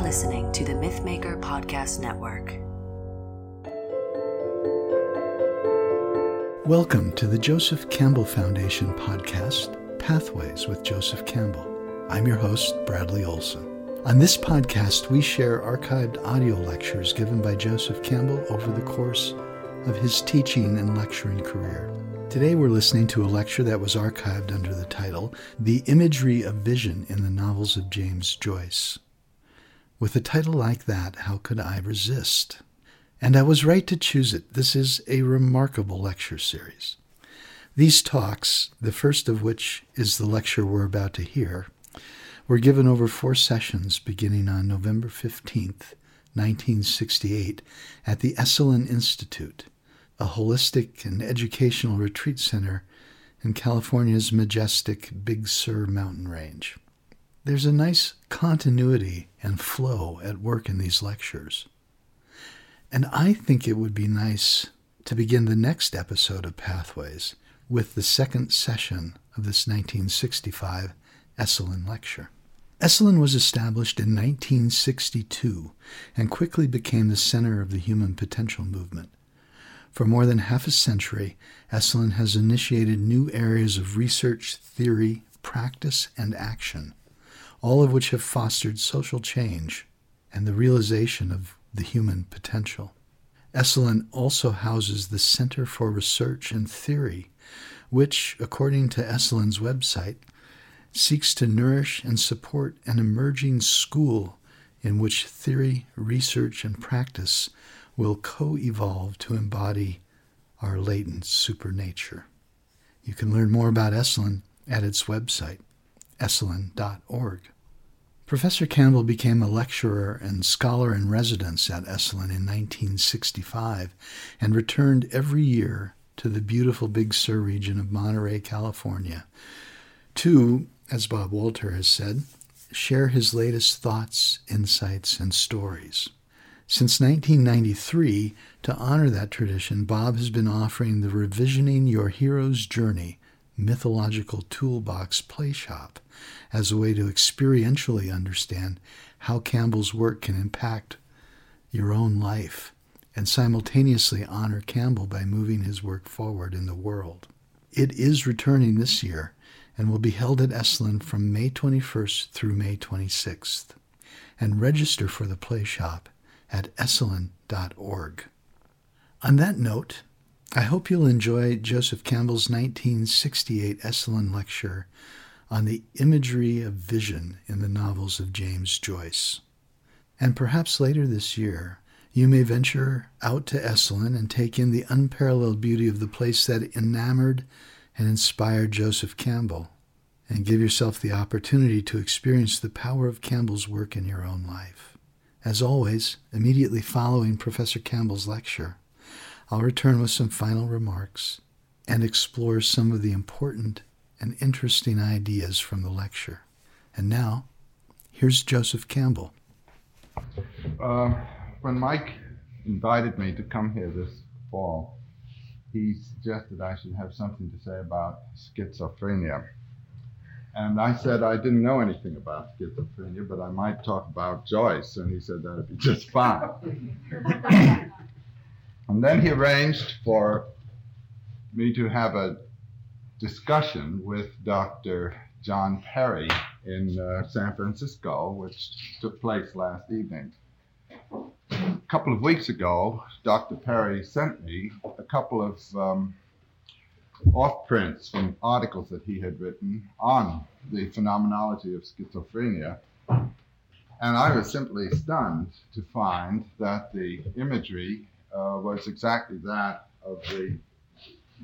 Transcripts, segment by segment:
are listening to the Mythmaker Podcast Network. Welcome to the Joseph Campbell Foundation podcast, Pathways with Joseph Campbell. I'm your host, Bradley Olson. On this podcast, we share archived audio lectures given by Joseph Campbell over the course of his teaching and lecturing career. Today, we're listening to a lecture that was archived under the title The Imagery of Vision in the Novels of James Joyce. With a title like that, how could I resist? And I was right to choose it. This is a remarkable lecture series. These talks, the first of which is the lecture we're about to hear, were given over four sessions beginning on November 15th, 1968, at the Esalen Institute, a holistic and educational retreat center in California's majestic Big Sur mountain range. There's a nice continuity and flow at work in these lectures. And I think it would be nice to begin the next episode of Pathways with the second session of this 1965 Esalen lecture. Esalen was established in 1962 and quickly became the center of the human potential movement. For more than half a century, Esalen has initiated new areas of research, theory, practice, and action all of which have fostered social change and the realization of the human potential. Esalen also houses the Center for Research and Theory, which, according to Esalen's website, seeks to nourish and support an emerging school in which theory, research, and practice will co evolve to embody our latent supernature. You can learn more about Esalen at its website, esalen.org. Professor Campbell became a lecturer and scholar in residence at Esalen in 1965 and returned every year to the beautiful Big Sur region of Monterey, California, to, as Bob Walter has said, share his latest thoughts, insights, and stories. Since 1993, to honor that tradition, Bob has been offering the Revisioning Your Hero's Journey mythological toolbox play shop as a way to experientially understand how Campbell's work can impact your own life and simultaneously honor Campbell by moving his work forward in the world. It is returning this year and will be held at Esalen from May 21st through May 26th. And register for the play shop at esalen.org. On that note, I hope you'll enjoy Joseph Campbell's 1968 Esalen lecture on the imagery of vision in the novels of James Joyce. And perhaps later this year, you may venture out to Esalen and take in the unparalleled beauty of the place that enamored and inspired Joseph Campbell, and give yourself the opportunity to experience the power of Campbell's work in your own life. As always, immediately following Professor Campbell's lecture, I'll return with some final remarks and explore some of the important and interesting ideas from the lecture. And now, here's Joseph Campbell. Uh, when Mike invited me to come here this fall, he suggested I should have something to say about schizophrenia. And I said I didn't know anything about schizophrenia, but I might talk about Joyce. And he said that'd be just fine. And then he arranged for me to have a discussion with Dr. John Perry in uh, San Francisco, which took place last evening. A couple of weeks ago, Dr. Perry sent me a couple of um, off prints from articles that he had written on the phenomenology of schizophrenia. And I was simply stunned to find that the imagery uh, was exactly that of the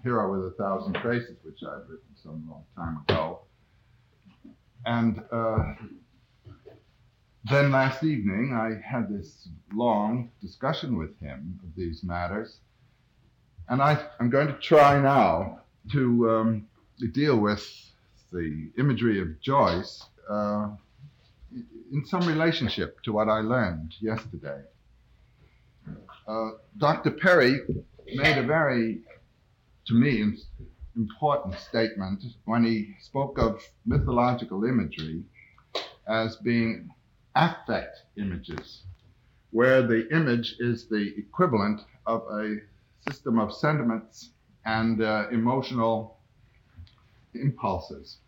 Hero with a Thousand Faces, which I'd written some long time ago. And uh, then last evening, I had this long discussion with him of these matters. And I, am going to try now to um, deal with the imagery of Joyce uh, in some relationship to what I learned yesterday. Uh, Dr. Perry made a very, to me, important statement when he spoke of mythological imagery as being affect images, where the image is the equivalent of a system of sentiments and uh, emotional impulses.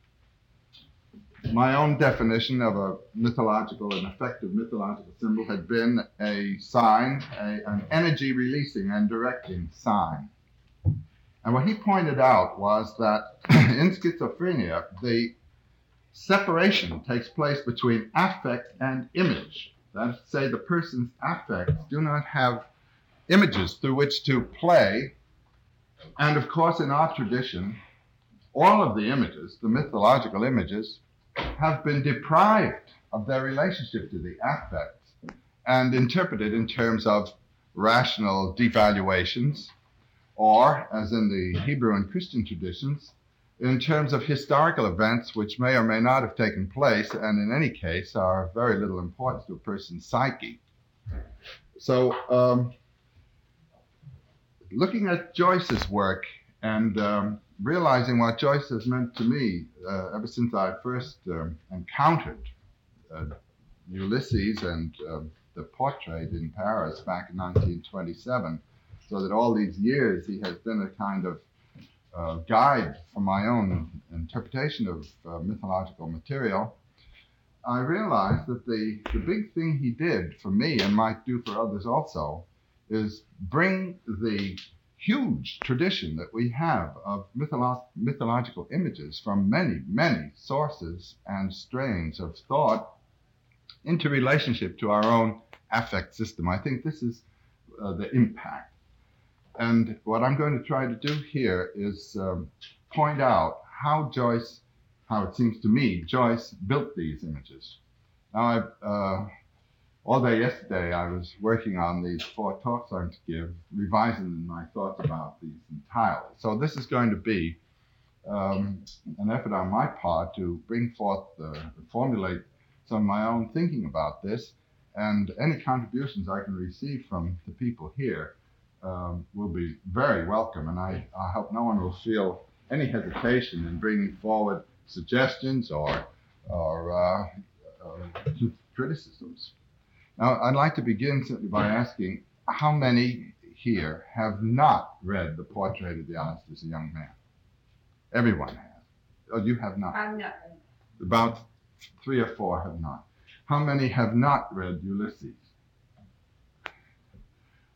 My own definition of a mythological, an effective mythological symbol had been a sign, a, an energy releasing and directing sign. And what he pointed out was that in schizophrenia, the separation takes place between affect and image. That is to say, the person's affects do not have images through which to play. And of course, in our tradition, all of the images, the mythological images, have been deprived of their relationship to the affects and interpreted in terms of rational devaluations, or, as in the Hebrew and Christian traditions, in terms of historical events which may or may not have taken place, and in any case are of very little importance to a person's psyche. So, um, looking at Joyce's work and um, realizing what Joyce has meant to me uh, ever since I first um, encountered uh, Ulysses and uh, the portrait in Paris back in 1927, so that all these years he has been a kind of uh, guide for my own interpretation of uh, mythological material. I realized that the, the big thing he did for me and might do for others also is bring the huge tradition that we have of mytholo- mythological images from many, many sources and strains of thought into relationship to our own affect system. I think this is uh, the impact. And what I'm going to try to do here is um, point out how Joyce, how it seems to me, Joyce built these images. Now, I, uh, all day yesterday, I was working on these four talks I'm to give, revising my thoughts about these entirely. So this is going to be um, an effort on my part to bring forth, uh, formulate some of my own thinking about this, and any contributions I can receive from the people here um, will be very welcome. And I, I hope no one will feel any hesitation in bringing forward suggestions or, or uh, uh, criticisms. Now, I'd like to begin simply by asking how many here have not read the portrait of the artist as a young man? Everyone has. Oh, you have not? I'm not. About three or four have not. How many have not read Ulysses?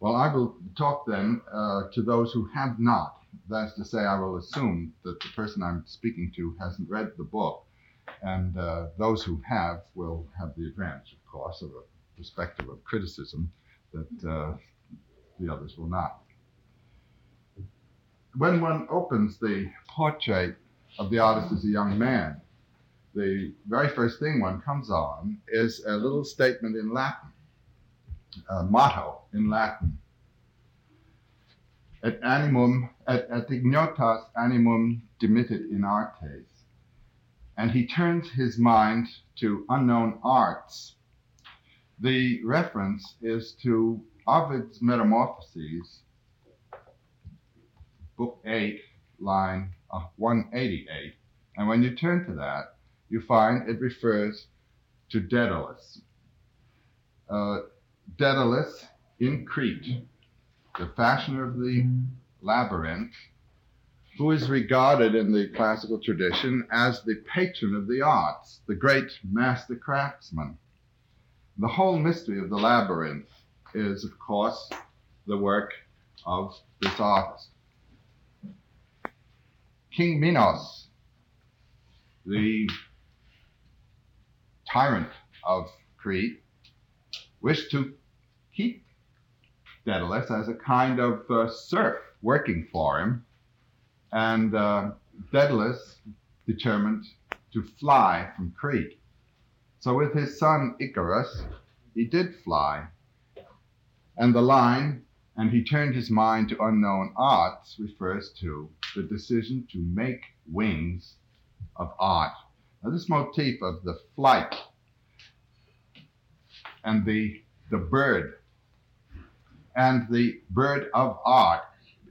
Well, I will talk then uh, to those who have not. That's to say, I will assume that the person I'm speaking to hasn't read the book, and uh, those who have will have the advantage, of course, of a perspective of criticism that uh, the others will not. When one opens the portrait of the artist as a young man, the very first thing one comes on is a little statement in Latin uh, motto in Latin. Et animum, et, et ignotas animum dimittit in artes. And he turns his mind to unknown arts. The reference is to Ovid's Metamorphoses, book 8, line uh, 188. And when you turn to that, you find it refers to Daedalus. Uh, Daedalus in Crete, the fashioner of the labyrinth, who is regarded in the classical tradition as the patron of the arts, the great master craftsman. The whole mystery of the labyrinth is, of course, the work of this artist. King Minos, the tyrant of Crete, wished to keep Daedalus as a kind of uh, serf working for him. And uh, Daedalus determined to fly from Crete. So, with his son Icarus, he did fly. And the line, and he turned his mind to unknown arts, refers to the decision to make wings of art. Now, this motif of the flight and the, the bird and the bird of art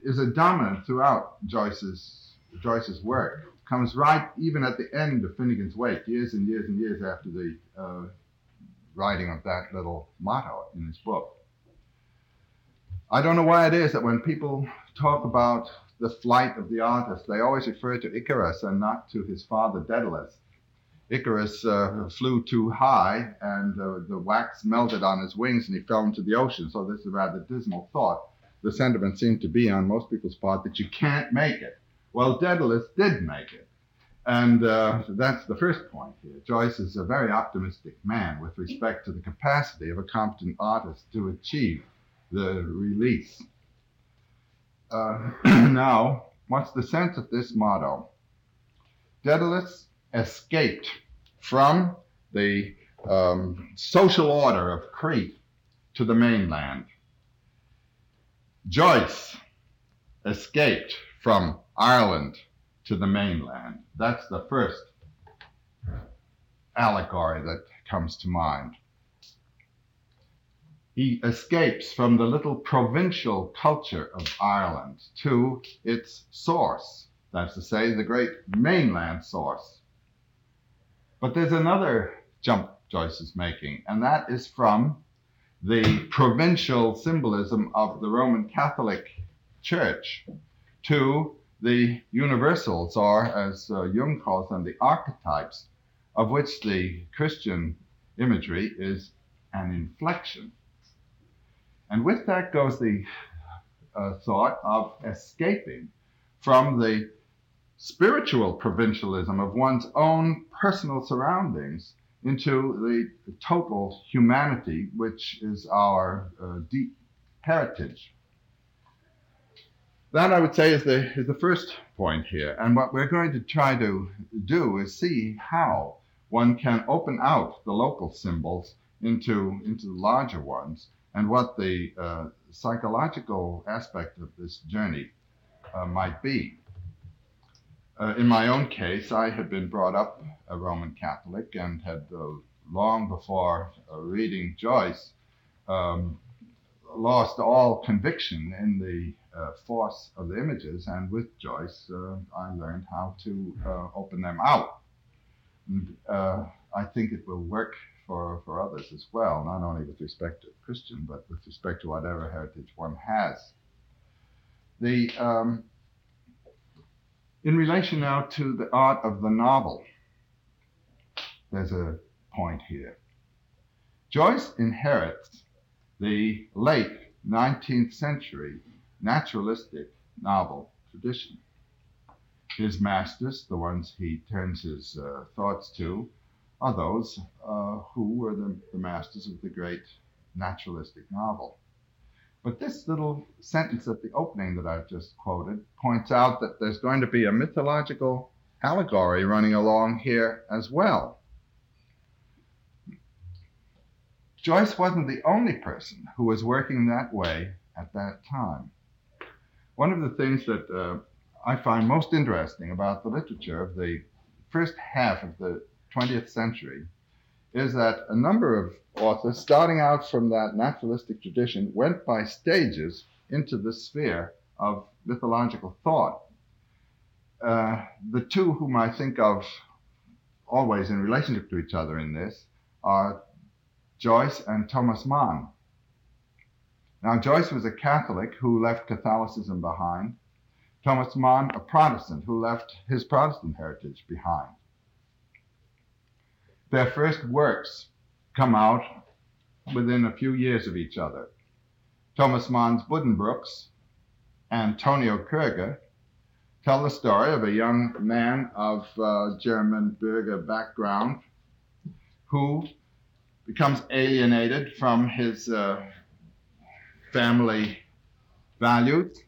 is a dominant throughout Joyce's Joyce's work. Comes right even at the end of Finnegans Wake, years and years and years after the uh, writing of that little motto in his book. I don't know why it is that when people talk about the flight of the artist, they always refer to Icarus and not to his father Daedalus. Icarus uh, flew too high and uh, the wax melted on his wings and he fell into the ocean. So this is a rather dismal thought. The sentiment seemed to be on most people's part that you can't make it. Well, Daedalus did make it. And uh, that's the first point here. Joyce is a very optimistic man with respect to the capacity of a competent artist to achieve the release. Uh, now, what's the sense of this motto? Daedalus escaped from the um, social order of Crete to the mainland. Joyce escaped from Ireland to the mainland. That's the first allegory that comes to mind. He escapes from the little provincial culture of Ireland to its source, that's to say, the great mainland source. But there's another jump Joyce is making, and that is from the provincial symbolism of the Roman Catholic Church to the universals, or as uh, Jung calls them, the archetypes, of which the Christian imagery is an inflection. And with that goes the uh, thought of escaping from the spiritual provincialism of one's own personal surroundings into the total humanity, which is our uh, deep heritage. That I would say is the, is the first point here. And what we're going to try to do is see how one can open out the local symbols into, into the larger ones and what the uh, psychological aspect of this journey uh, might be. Uh, in my own case, I had been brought up a Roman Catholic and had uh, long before uh, reading Joyce um, lost all conviction in the uh, force of the images, and with Joyce, uh, I learned how to uh, open them out. And, I think it will work for, for others as well, not only with respect to Christian, but with respect to whatever heritage one has. The um, in relation now to the art of the novel, there's a point here. Joyce inherits the late 19th century naturalistic novel tradition. His masters, the ones he turns his uh, thoughts to, are those uh, who were the, the masters of the great naturalistic novel. But this little sentence at the opening that I've just quoted points out that there's going to be a mythological allegory running along here as well. Joyce wasn't the only person who was working that way at that time. One of the things that uh, I find most interesting about the literature of the first half of the 20th century is that a number of authors, starting out from that naturalistic tradition, went by stages into the sphere of mythological thought. Uh, the two whom I think of always in relationship to each other in this are Joyce and Thomas Mann. Now, Joyce was a Catholic who left Catholicism behind. Thomas Mann, a Protestant who left his Protestant heritage behind. Their first works come out within a few years of each other. Thomas Mann's Buddenbrooks and Antonio Kruger tell the story of a young man of uh, German Bürger background who becomes alienated from his uh, family values,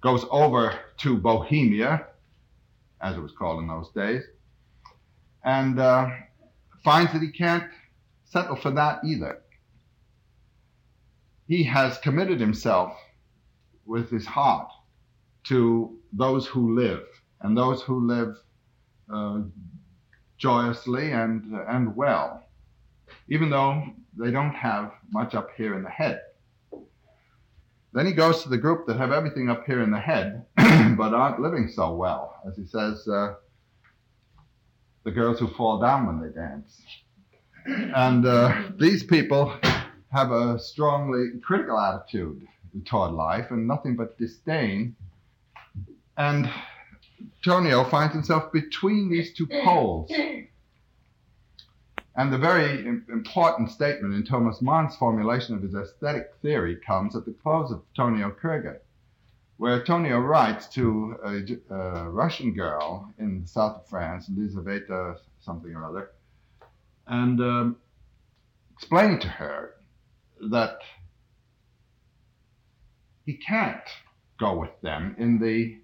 goes over to Bohemia, as it was called in those days, and uh, finds that he can't settle for that either. He has committed himself with his heart to those who live, and those who live uh, joyously and, and well, even though they don't have much up here in the head. Then he goes to the group that have everything up here in the head, but aren't living so well. As he says, uh, the girls who fall down when they dance. And uh, these people have a strongly critical attitude toward life and nothing but disdain. And Tonio finds himself between these two poles. And the very important statement in Thomas Mann's formulation of his aesthetic theory comes at the close of Tonio Kruger, where Tonio writes to a, a, Russian girl in the south of France, Elizaveta something or other, and um, to her that he can't go with them in the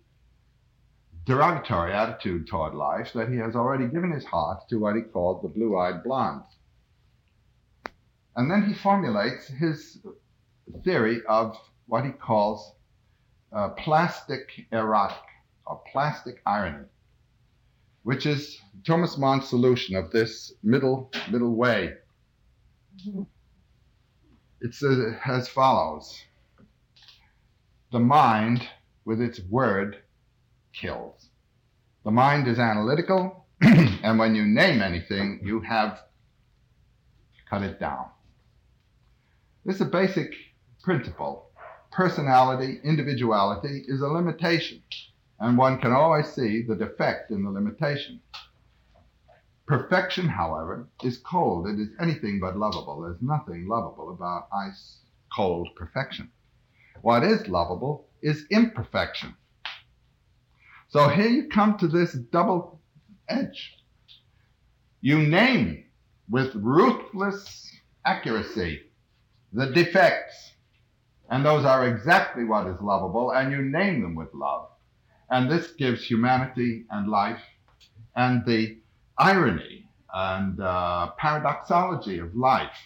derogatory attitude toward life that he has already given his heart to what he called the blue eyed blondes. And then he formulates his theory of what he calls uh, plastic erotic or plastic irony, which is Thomas Mann's solution of this middle middle way. It's uh, as follows: the mind, with its word, kills. The mind is analytical, and when you name anything, you have cut it down. This is a basic principle. Personality, individuality is a limitation, and one can always see the defect in the limitation. Perfection, however, is cold. It is anything but lovable. There's nothing lovable about ice cold perfection. What is lovable is imperfection. So here you come to this double edge. You name with ruthless accuracy the defects, and those are exactly what is lovable, and you name them with love. And this gives humanity and life and the irony and uh, paradoxology of life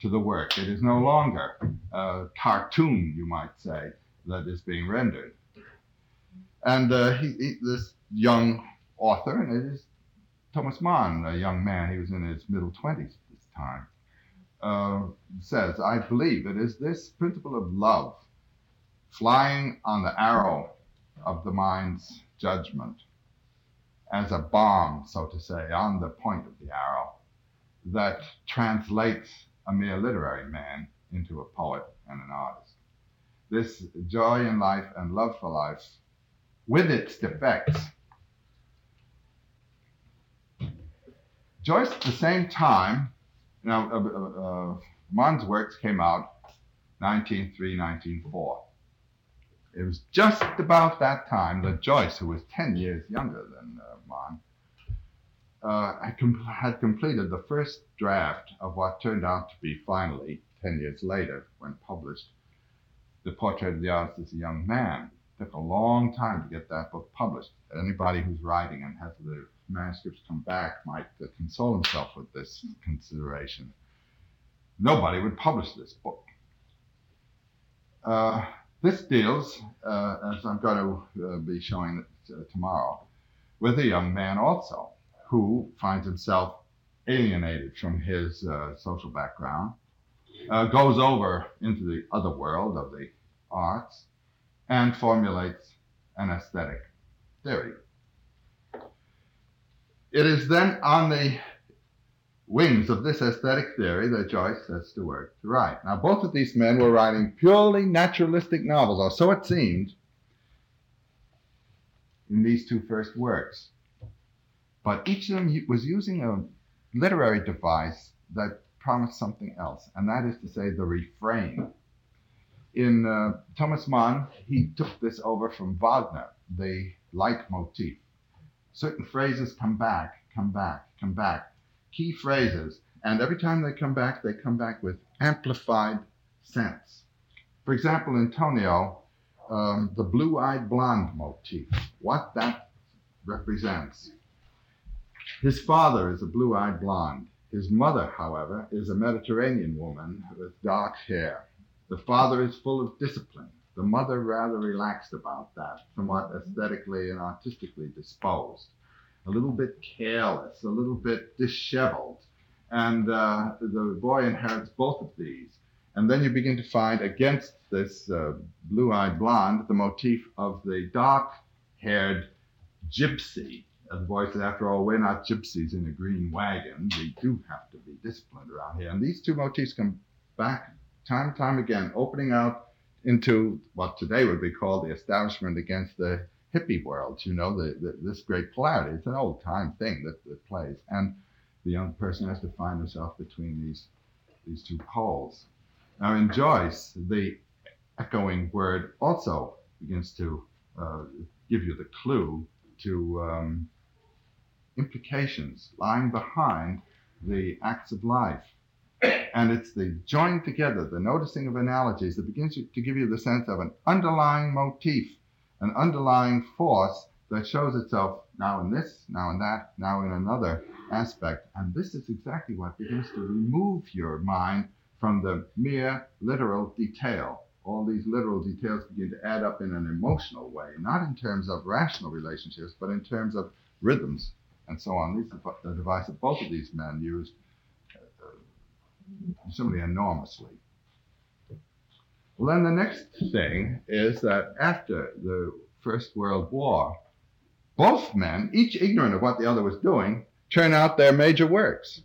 to the work. It is no longer a cartoon, you might say, that is being rendered. And uh, he, he, this young author, and it is Thomas Mann, a young man, he was in his middle 20s at this time, uh, says, I believe it is this principle of love flying on the arrow of the mind's judgment as a bomb, so to say, on the point of the arrow that translates a mere literary man into a poet and an artist. This joy in life and love for life with its defects. Joyce, at the same time, know, uh, uh, uh Mann's works came out 1903, 1904. It was just about that time that Joyce, who was 10 years younger than uh, Mann, uh, had completed the first draft of what turned out to be finally, 10 years later, when published, The Portrait of the Artist as a Young Man It took a long time to get that book published. Anybody who's writing and has the manuscripts come back might uh, console himself with this consideration. Nobody would publish this book. Uh, this deals, uh, as I'm going to uh, be showing uh, tomorrow, with a young man also who finds himself alienated from his social background, goes over into the other world of the arts, and formulates an aesthetic theory. It is then on the wings of this aesthetic theory that Joyce sets to work to write. Now, both of these men were writing purely naturalistic novels, or so it seemed, in these two first works. But each of them was using a literary device that promised something else, and that is to say, the refrain in uh, Thomas Mann, he took this over from Wagner, the leitmotif. Certain phrases come back, come back, come back, key phrases, and every time they come back, they come back with amplified sense. For example, in Tonio, um, the blue eyed blonde motif, what that represents. His father is a blue eyed blonde. His mother, however, is a Mediterranean woman with dark hair. The father is full of discipline. The mother rather relaxed about that, somewhat aesthetically and artistically disposed, a little bit careless, a little bit disheveled. And uh, the boy inherits both of these. And then you begin to find against this uh, blue eyed blonde the motif of the dark haired gypsy And the boy says, after all, we're not gypsies in a green wagon. We do have to be disciplined around here. And these two motifs come back time and time again, opening out into what today would be called the establishment against the hippie world, you know, the, the, this great polarity. It's an old time thing that, that plays. And the young person has to find himself between these, these two poles. Now, in Joyce, the echoing word also begins to uh, give you the clue to um, implications lying behind the acts of life. And it's the joining together, the noticing of analogies that begins to give you the sense of an underlying motif, an underlying force that shows itself now in this, now in that, now in another aspect. And this is exactly what begins to remove your mind from the mere literal detail. All these literal details begin to add up in an emotional way, not in terms of rational relationships, but in terms of rhythms and so on. These are the device that both of these men used simply enormously. Well, then the next thing is that after the First World War, both men, each ignorant of what the other was doing, turn out their major works.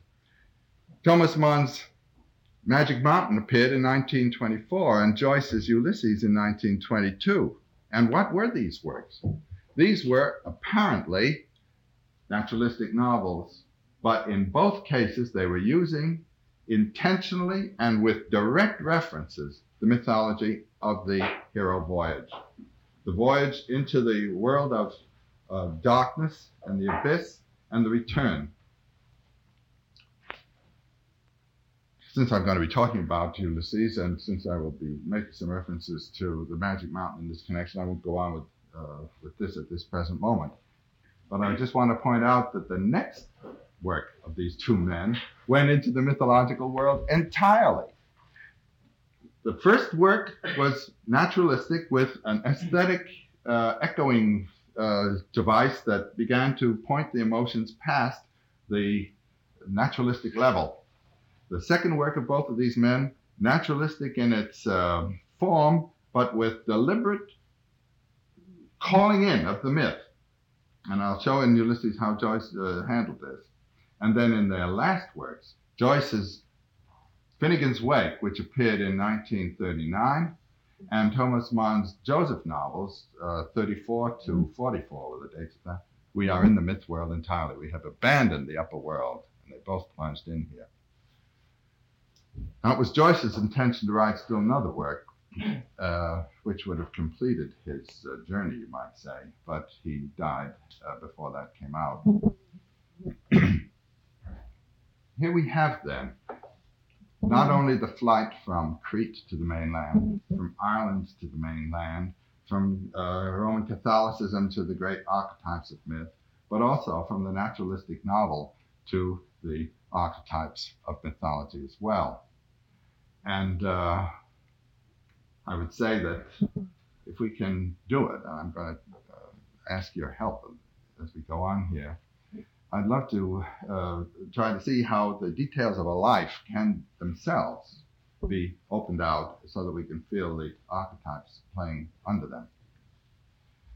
Thomas Mann's Magic Mountain appeared in 1924 and Joyce's Ulysses in 1922. And what were these works? These were apparently naturalistic novels, but in both cases they were using intentionally and with direct references the mythology of the hero voyage. The voyage into the world of, darkness and the abyss and the return since I'm going to be talking about Ulysses, and since I will be making some references to the Magic Mountain in this connection, I won't go on with, uh, with this at this present moment. But I just want to point out that the next work of these two men went into the mythological world entirely. The first work was naturalistic with an aesthetic uh, echoing uh, device that began to point the emotions past the naturalistic level the second work of both of these men, naturalistic in its uh, form, but with deliberate calling in of the myth. And I'll show in Ulysses how Joyce uh, handled this. And then in their last works, Joyce's Finnegans Wake, which appeared in 1939, and Thomas Mann's Joseph novels, uh, 34 to 44 were the dates of that. We are in the myth world entirely. We have abandoned the upper world, and they both plunged in here. Now, it was Joyce's intention to write still another work, uh, which would have completed his uh, journey, you might say, but he died uh, before that came out. Here we have then not only the flight from Crete to the mainland, from Ireland to the mainland, from uh, Roman Catholicism to the great archetypes of myth, but also from the naturalistic novel to the archetypes of mythology as well. And uh, I would say that if we can do it, and I'm going to uh, ask your help as we go on here, I'd love to uh, try to see how the details of a life can themselves be opened out so that we can feel the archetypes playing under them.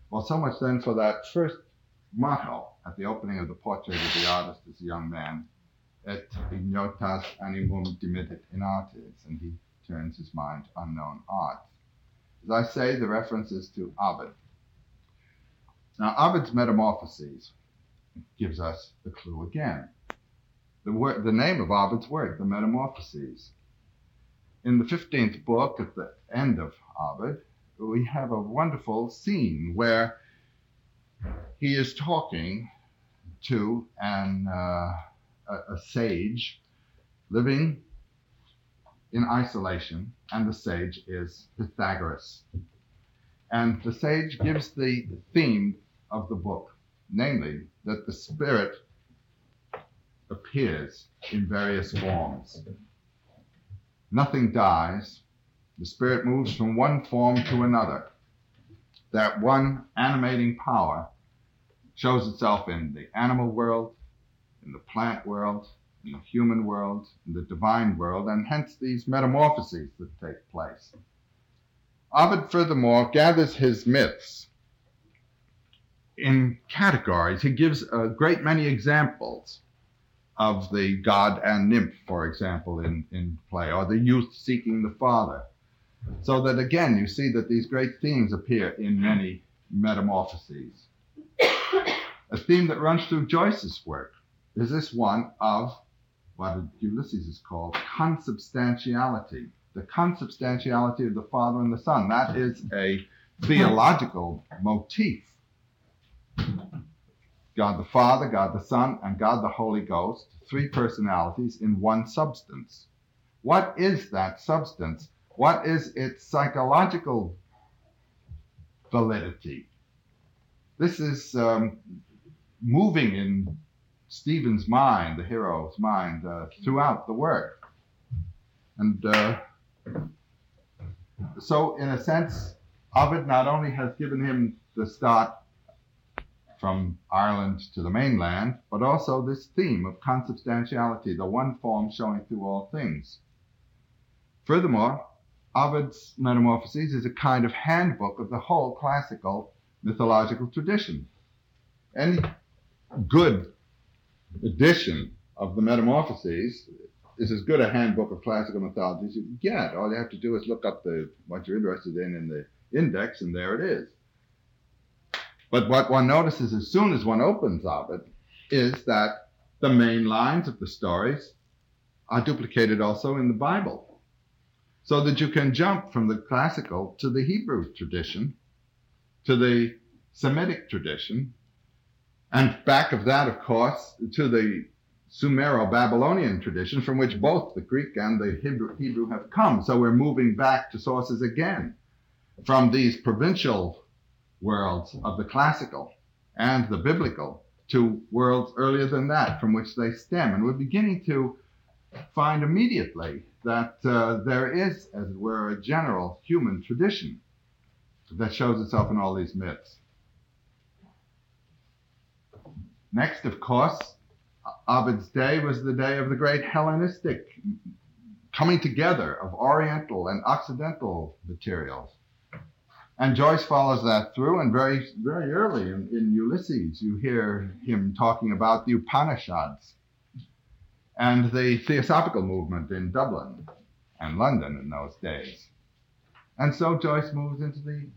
Well, so much then for that first motto at the opening of the portrait of the artist as a young man et ignotas animum dimittit in artes, and he turns his mind to unknown arts. As I say, the reference is to Ovid. Now, Ovid's Metamorphoses gives us the clue again. The, word, the name of Ovid's work, the Metamorphoses. In the 15th book, at the end of Ovid, we have a wonderful scene where he is talking to an uh, a, a sage living in isolation, and the sage is Pythagoras. And the sage gives the theme of the book, namely that the spirit appears in various forms. Nothing dies, the spirit moves from one form to another. That one animating power shows itself in the animal world, in the plant world, in the human world, in the divine world, and hence these metamorphoses that take place. Ovid, furthermore, gathers his myths in categories. He gives a great many examples of the god and nymph, for example, in, in play, or the youth seeking the father. So that again, you see that these great themes appear in many metamorphoses. a theme that runs through Joyce's work is this one of what Ulysses is called consubstantiality. The consubstantiality of the Father and the Son. That is a theological motif God the Father, God the Son, and God the Holy Ghost, three personalities in one substance. What is that substance? What is its psychological validity? This is um, moving in Stephen's mind, the hero's mind, uh, throughout the work. And uh, so, in a sense, Ovid not only has given him the start from Ireland to the mainland, but also this theme of consubstantiality, the one form showing through all things. Furthermore, Ovid's Metamorphoses is a kind of handbook of the whole classical mythological tradition. Any good edition of the Metamorphoses is as good a handbook of classical mythology as you can get. All you have to do is look up the what you're interested in in the index, and there it is. But what one notices as soon as one opens Ovid is that the main lines of the stories are duplicated also in the Bible. So that you can jump from the classical to the Hebrew tradition, to the Semitic tradition, and back of that, of course, to the Sumero Babylonian tradition from which both the Greek and the Hebrew, Hebrew have come. So we're moving back to sources again from these provincial worlds of the classical and the biblical to worlds earlier than that from which they stem. And we're beginning to find immediately that uh, there is, as it were, a general human tradition that shows itself in all these myths. Next, of course, Ovid's day was the day of the great Hellenistic coming together of Oriental and Occidental materials. And Joyce follows that through, and very, very early in, in Ulysses, you hear him talking about the Upanishads and the Theosophical movement in Dublin and London in those days. And so Joyce moves into the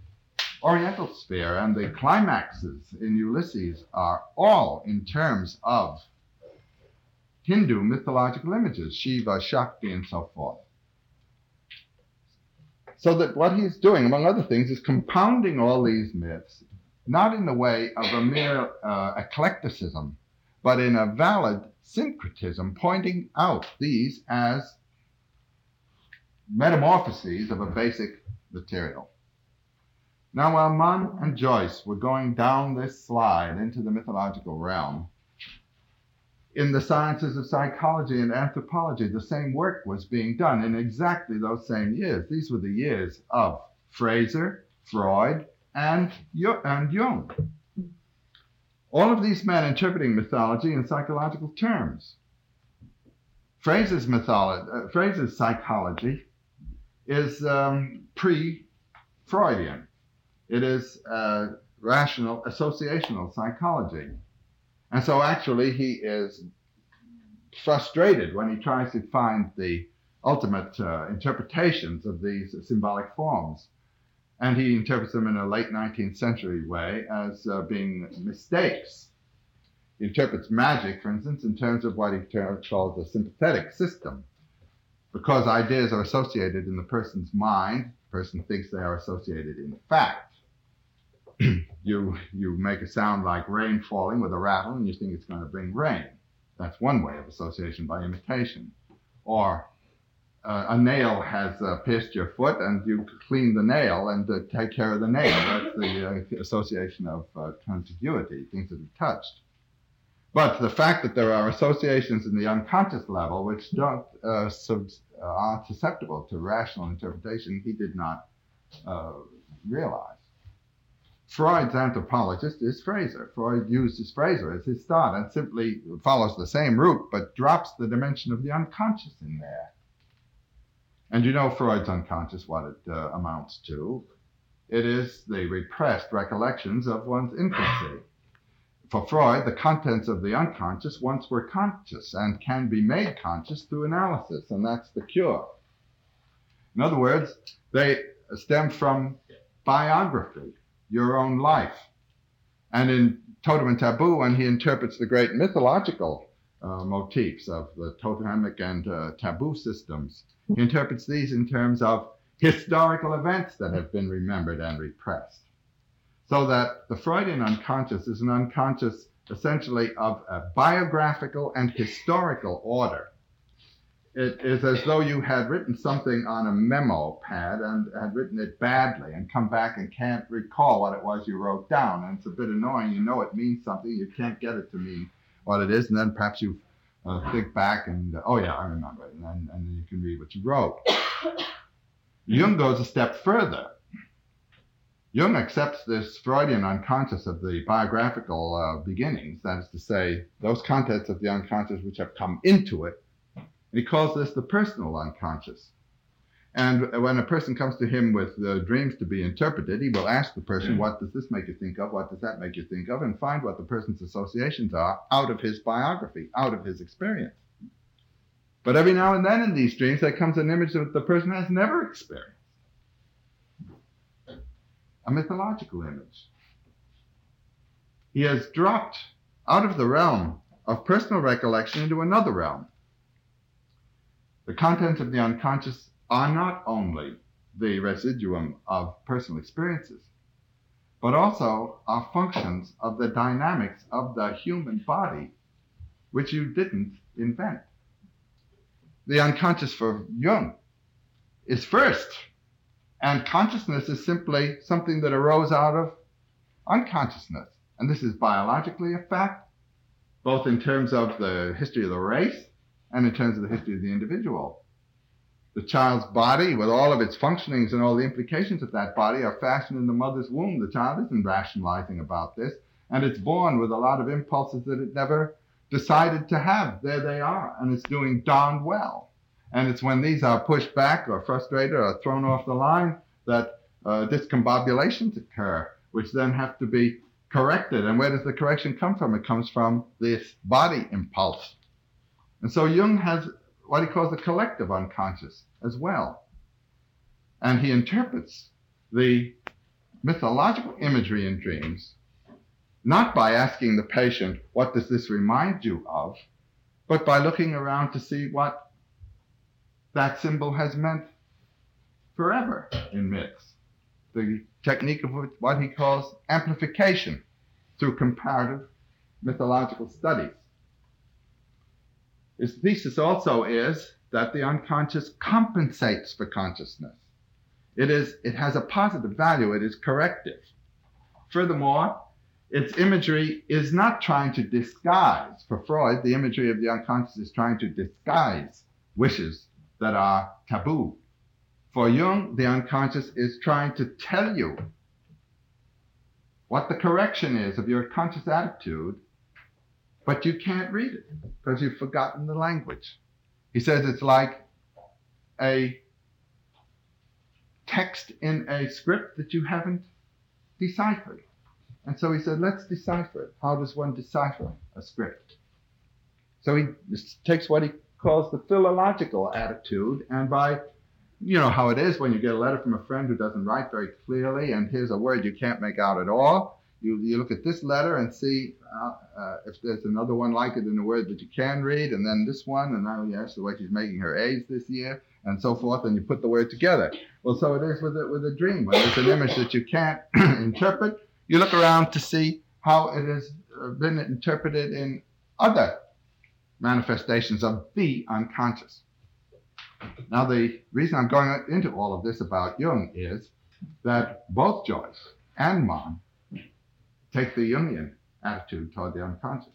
Oriental sphere, and the climaxes in Ulysses are all in terms of Hindu mythological images, Shiva, Shakti, and so forth. So that what he's doing, among other things, is compounding all these myths, not in the way of a mere uh, eclecticism, but in a valid syncretism, pointing out these as metamorphoses of a basic material. Now, while Mann and Joyce were going down this slide into the mythological realm, in the sciences of psychology and anthropology, the same work was being done in exactly those same years. These were the years of Frazer, Freud, and, and Jung. All of these men interpreting mythology in psychological terms. Frazer's mythology, uh, Frazer's psychology is um, pre-Freudian. It is uh, rational associational psychology. And so actually he is frustrated when he tries to find the ultimate uh, interpretations of these symbolic forms. And he interprets them in a late 19th century way as uh, being mistakes. He interprets magic, for instance, in terms of what he calls the sympathetic system. Because ideas are associated in the person's mind, the person thinks they are associated in fact. you you make a sound like rain falling with a rattle, and you think it's going to bring rain. That's one way of association by imitation. Or uh, a nail has uh, pierced your foot, and you clean the nail and uh, take care of the nail. That's the uh, association of uh, contiguity, things that are touched. But the fact that there are associations in the unconscious level which don't uh, sub- are susceptible to rational interpretation, he did not realize. Freud's anthropologist is Frazer. Freud uses Frazer as his thought and simply follows the same route but drops the dimension of the unconscious in there. And you know Freud's unconscious, what it uh, amounts to. it is the repressed recollections of one's infancy. For Freud, the contents of the unconscious once were conscious and can be made conscious through analysis, and that's the cure. In other words, they stem from biography, your own life. And in Totem and Taboo, when he interprets the great mythological uh, motifs of the totemic and uh, taboo systems, he interprets these in terms of historical events that have been remembered and repressed. So that the Freudian unconscious is an unconscious essentially of a biographical and historical order. It is as though you had written something on a memo pad and had written it badly and come back and can't recall what it was you wrote down. And it's a bit annoying. You know it means something, you can't get it to mean what it is. And then perhaps you uh, think back and, uh, oh yeah, I remember it. And then, and then you can read what you wrote. Jung goes a step further. Jung accepts this Freudian unconscious of the biographical uh, beginnings, that is to say, those contents of the unconscious which have come into it, and he calls this the personal unconscious. And when a person comes to him with the dreams to be interpreted, he will ask the person, What does this make you think of? What does that make you think of? And find what the person's associations are out of his biography, out of his experience. But every now and then in these dreams, there comes an image that the person has never experienced a mythological image. He has dropped out of the realm of personal recollection into another realm. The contents of the unconscious are not only the residuum of personal experiences, but also are functions of the dynamics of the human body, which you didn't invent the unconscious for Jung is first. And consciousness is simply something that arose out of unconsciousness. And this is biologically a fact, both in terms of the history of the race and in terms of the history of the individual. The child's body, with all of its functionings and all the implications of that body, are fashioned in the mother's womb. The child isn't rationalizing about this, and it's born with a lot of impulses that it never decided to have. There they are, and it's doing darn well. And it's when these are pushed back or frustrated or thrown off the line that uh, discombobulations occur, which then have to be corrected. And where does the correction come from? It comes from this body impulse. And so Jung has what he calls the collective unconscious as well. And he interprets the mythological imagery in dreams not by asking the patient, what does this remind you of, but by looking around to see what that symbol has meant forever in myths. The technique of what he calls amplification through comparative mythological studies. His thesis also is that the unconscious compensates for consciousness. It is, it has a positive value. It is corrective. Furthermore, its imagery is not trying to disguise. For Freud, the imagery of the unconscious is trying to disguise wishes that are taboo. For Jung, the unconscious is trying to tell you what the correction is of your conscious attitude, but you can't read it because you've forgotten the language. He says it's like a text in a script that you haven't deciphered. And so he said, let's decipher it. How does one decipher a script? So he takes what he calls the philological attitude, and by you know how it is when you get a letter from a friend who doesn't write very clearly, and here's a word you can't make out at all. You, you look at this letter and see uh, uh, if there's another one like it in the word that you can read, and then this one, and now yes, the way she's making her A's this year, and so forth, and you put the word together. Well, so it is with a, with a dream. When there's an image that you can't interpret, you look around to see how it has uh, been interpreted in other manifestations of the unconscious. Now, the reason I'm going into all of this about Jung is that both Joyce and Mann take the Jungian attitude toward the unconscious.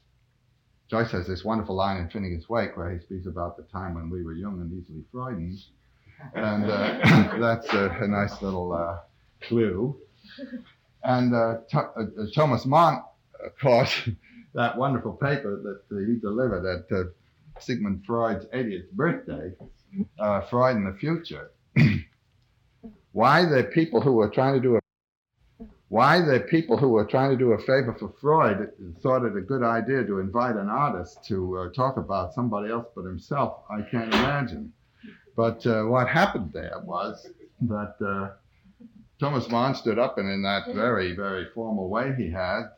Joyce has this wonderful line in Finnegans Wake where he speaks about the time when we were young and easily frightened. And uh, that's a, a, nice little uh, clue. And uh, uh, Thomas Mann, of course, that wonderful paper that uh, he delivered at uh, Sigmund Freud's 80th birthday, Freud in the Future. Why the people who were trying to do a Why the people who were trying to do a favor for Freud thought it a good idea to invite an artist to uh, talk about somebody else but himself, I can't imagine. But uh, what happened there was that uh, Thomas Mann stood up and, in that very, very formal way he had,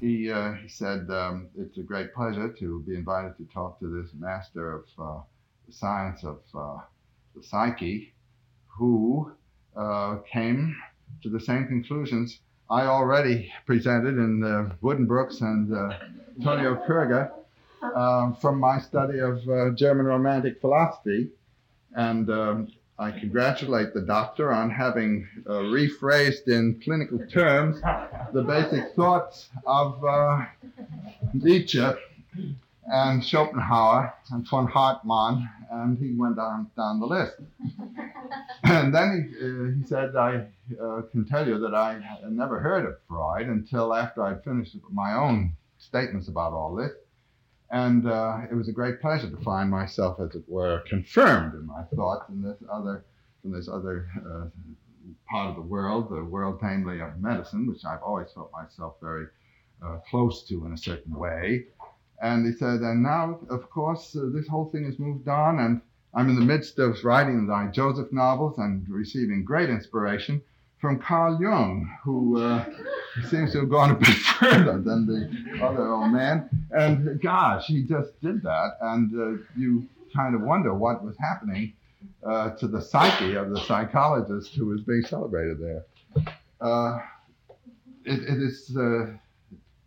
he, uh, he said, um, It's a great pleasure to be invited to talk to this master of uh, the science of uh, the psyche who came to the same conclusions I already presented in uh, Buddenbrooks and uh, Antonio Kröger um, from my study of uh, German Romantic philosophy. And um, I congratulate the doctor on having uh, rephrased in clinical terms the basic thoughts of uh, Nietzsche and Schopenhauer and von Hartmann, and he went on down the list. and then he, uh, he said, I uh, can tell you that I had never heard of Freud until after I'd finished my own statements about all this. And uh, it was a great pleasure to find myself, as it were, confirmed in my thoughts in this other, in this other uh, part of the world, the world, namely of medicine, which I've always felt myself very uh, close to in a certain way. And he said, and now, of course, uh, this whole thing has moved on, and I'm in the midst of writing the Joseph novels and receiving great inspiration from Carl Jung, who uh, seems to have gone a bit further than the other old man. And gosh, he just did that, and uh, you kind of wonder what was happening uh, to the psyche of the psychologist who was being celebrated there. Uh, it, it is uh,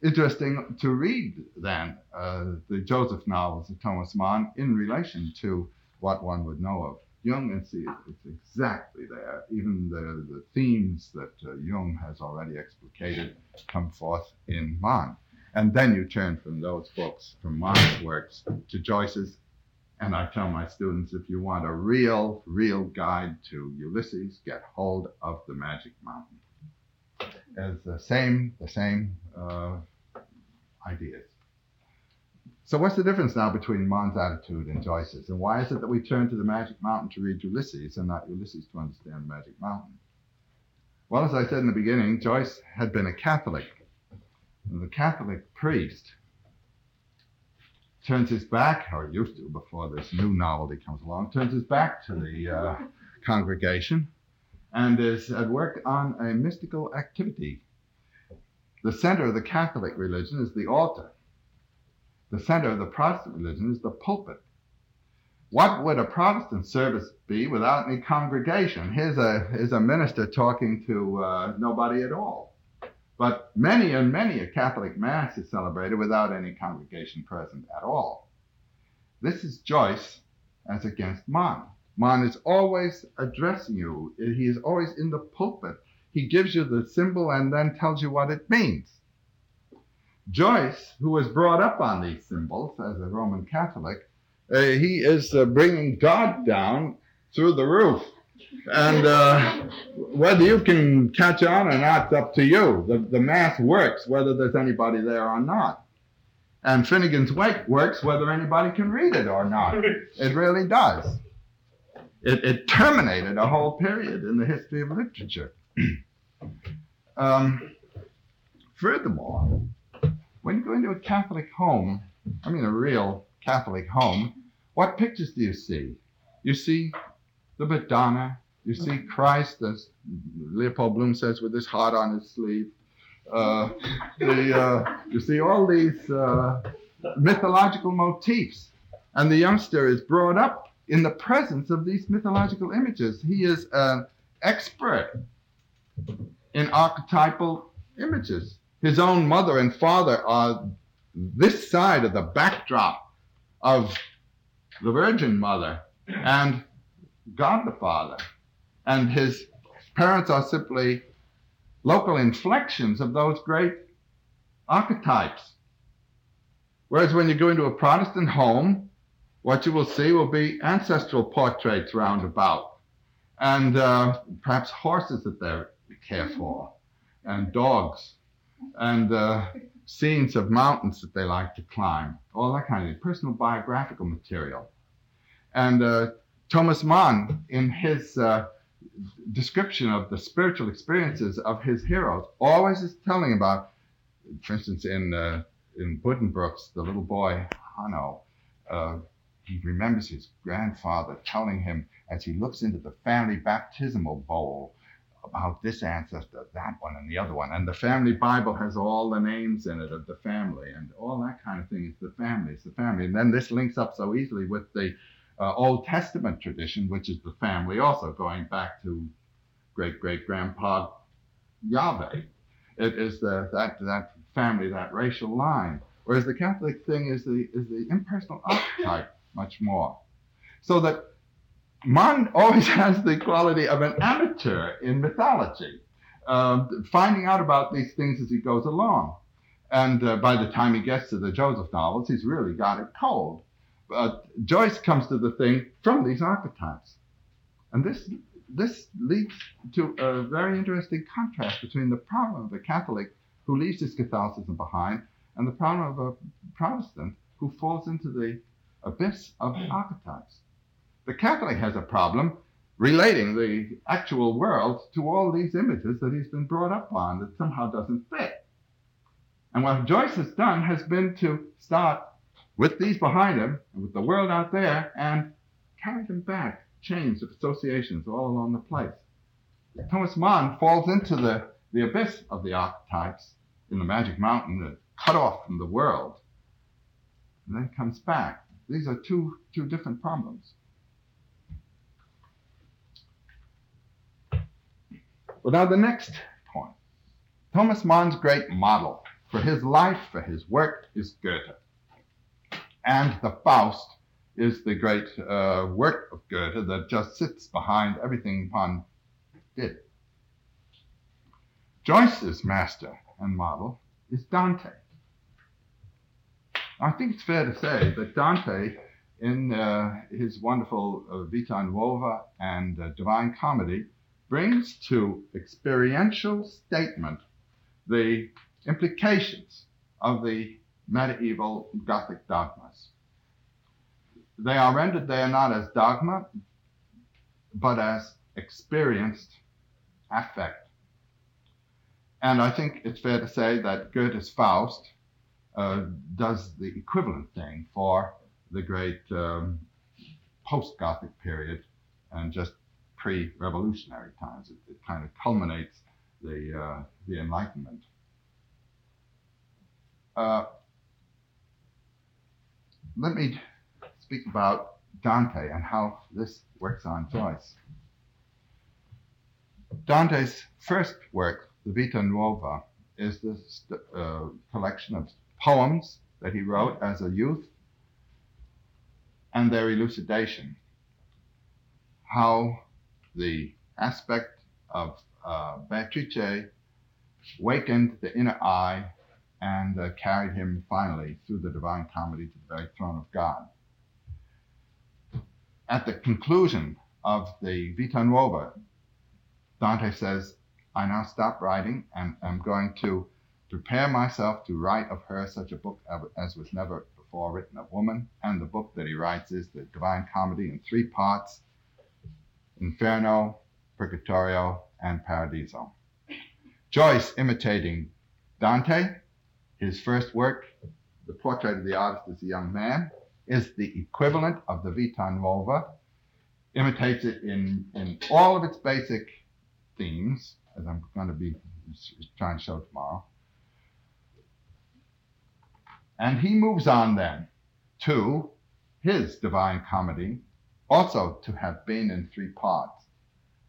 interesting to read then uh, the Joseph novels of Thomas Mann in relation to what one would know of Jung and see it's exactly there. Even the, the themes that uh, Jung has already explicated come forth in Mann. And then you turn from those books, from Mann's works, to Joyce's. And I tell my students if you want a real, real guide to Ulysses, get hold of The Magic Mountain. It's the same, the same uh, ideas. So what's the difference now between Mann's attitude and Joyce's? And why is it that we turn to the Magic Mountain to read Ulysses and not Ulysses to understand the Magic Mountain? Well, as I said in the beginning, Joyce had been a Catholic. And the Catholic priest turns his back, or used to before this new novelty comes along, turns his back to the uh, congregation and is at work on a mystical activity. The center of the Catholic religion is the altar the center of the Protestant religion is the pulpit. What would a Protestant service be without any congregation? Here's a, here's a minister talking to uh, nobody at all. But many and many a Catholic Mass is celebrated without any congregation present at all. This is Joyce as against Mann. Mann is always addressing you. He is always in the pulpit. He gives you the symbol and then tells you what it means. Joyce, who was brought up on these symbols as a Roman Catholic, uh, he is uh, bringing God down through the roof. And uh, whether you can catch on or not, it's up to you. The, the math works whether there's anybody there or not. And Finnegans Wake works whether anybody can read it or not. It really does. It, it terminated a whole period in the history of literature. um, furthermore, when you go into a Catholic home, I mean a real Catholic home, what pictures do you see? You see the Madonna, you see Christ, as Leopold Bloom says, with his heart on his sleeve. Uh, the, uh, you see all these uh, mythological motifs. And the youngster is brought up in the presence of these mythological images. He is an expert in archetypal images his own mother and father are this side of the backdrop of the Virgin Mother and God the Father. And his parents are simply local inflections of those great archetypes. Whereas when you go into a Protestant home, what you will see will be ancestral portraits round about, and uh, perhaps horses that they care for, and dogs and uh, scenes of mountains that they like to climb, all that kind of thing, personal biographical material. And uh, Thomas Mann, in his uh, description of the spiritual experiences of his heroes always is telling about, for instance, in uh, in Buddenbrooks, the little boy Hanno, uh, he remembers his grandfather telling him as he looks into the family baptismal bowl about this ancestor, that one, and the other one. And the family Bible has all the names in it of the family and all that kind of thing. It's the family, it's the family. And then this links up so easily with the uh, Old Testament tradition, which is the family also going back to great great grandpa Yahweh. It is the, that, that family, that racial line. Whereas the Catholic thing is the, is the impersonal archetype much more. So that Mann always has the quality of an amateur in mythology, um, finding out about these things as he goes along. And uh, by the time he gets to the Joseph novels, he's really got it cold. But Joyce comes to the thing from these archetypes. And this, this leads to a very interesting contrast between the problem of a Catholic who leaves his Catholicism behind and the problem of a Protestant who falls into the abyss of archetypes. The Catholic has a problem relating the actual world to all these images that he's been brought up on that somehow doesn't fit. And what Joyce has done has been to start with these behind him and with the world out there and carry them back, chains of associations all along the place. Thomas Mann falls into the, the abyss of the archetypes in the Magic Mountain, cut off from the world, and then comes back. These are two, two different problems. Well, now the next point. Thomas Mann's great model for his life, for his work, is Goethe. And the Faust is the great uh, work of Goethe that just sits behind everything Mann did. Joyce's master and model is Dante. I think it's fair to say that Dante, in uh, his wonderful uh, Vita Nuova and uh, Divine Comedy, brings to experiential statement the implications of the medieval Gothic dogmas. They are rendered there not as dogma, but as experienced affect. And I think it's fair to say that Goethe's Faust uh, does the equivalent thing for the great um, post Gothic period and just pre revolutionary times. It, it, kind of culminates the, uh, the Enlightenment. Uh, let me speak about Dante and how this works on Joyce. Dante's first work, the Vita Nuova, is this uh, collection of poems that he wrote as a youth and their elucidation. How the aspect of uh, Beatrice wakened the inner eye and uh, carried him finally through the Divine Comedy to the very throne of God. At the conclusion of the Vita Nuova, Dante says, I now stop writing and am going to prepare myself to write of her such a book as was never before written of woman. And the book that he writes is the Divine Comedy in three parts Inferno, Purgatorio, and Paradiso. Joyce imitating Dante his first work, The Portrait of the Artist as a Young Man, is the equivalent of the Vita Nuova, imitates it in, in all of its basic themes, as I'm going to be trying to show tomorrow. And he moves on then to his Divine Comedy, also to have been in three parts.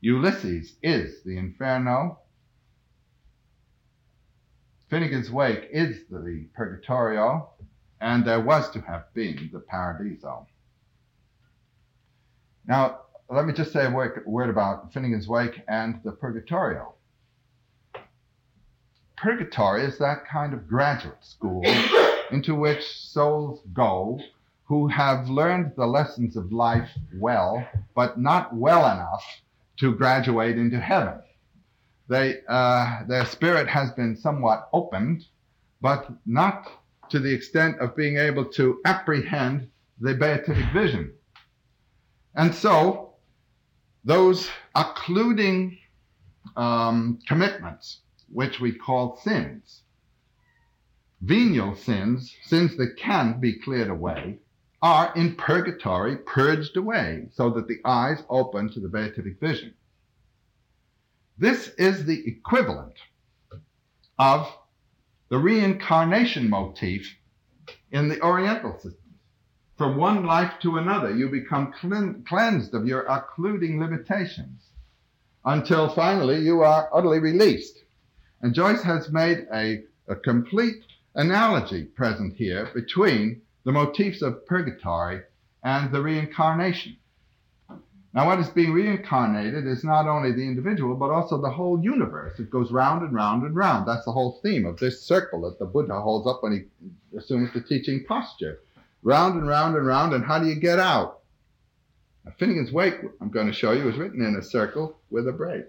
Ulysses is the Inferno, Finnegans Wake is the Purgatorio, and there was to have been the Paradiso. Now, let me just say a word, about Finnegans Wake and the Purgatorio. Purgatory is that kind of graduate school into which souls go who have learned the lessons of life well, but not well enough to graduate into heaven they, uh, their spirit has been somewhat opened, but not to the extent of being able to apprehend the beatific vision. And so those occluding um, commitments, which we call sins, venial sins, sins that can be cleared away, are in purgatory purged away so that the eyes open to the beatific vision. This is the equivalent of the reincarnation motif in the Oriental system. From one life to another, you become cleansed of your occluding limitations until finally you are utterly released. And Joyce has made a, a complete analogy present here between the motifs of purgatory and the reincarnation. Now, what is being reincarnated is not only the individual, but also the whole universe. It goes round and round and round. That's the whole theme of this circle that the Buddha holds up when he assumes the teaching posture. Round and round and round, and how do you get out? Now, Finnegans Wake, I'm going to show you, is written in a circle with a break.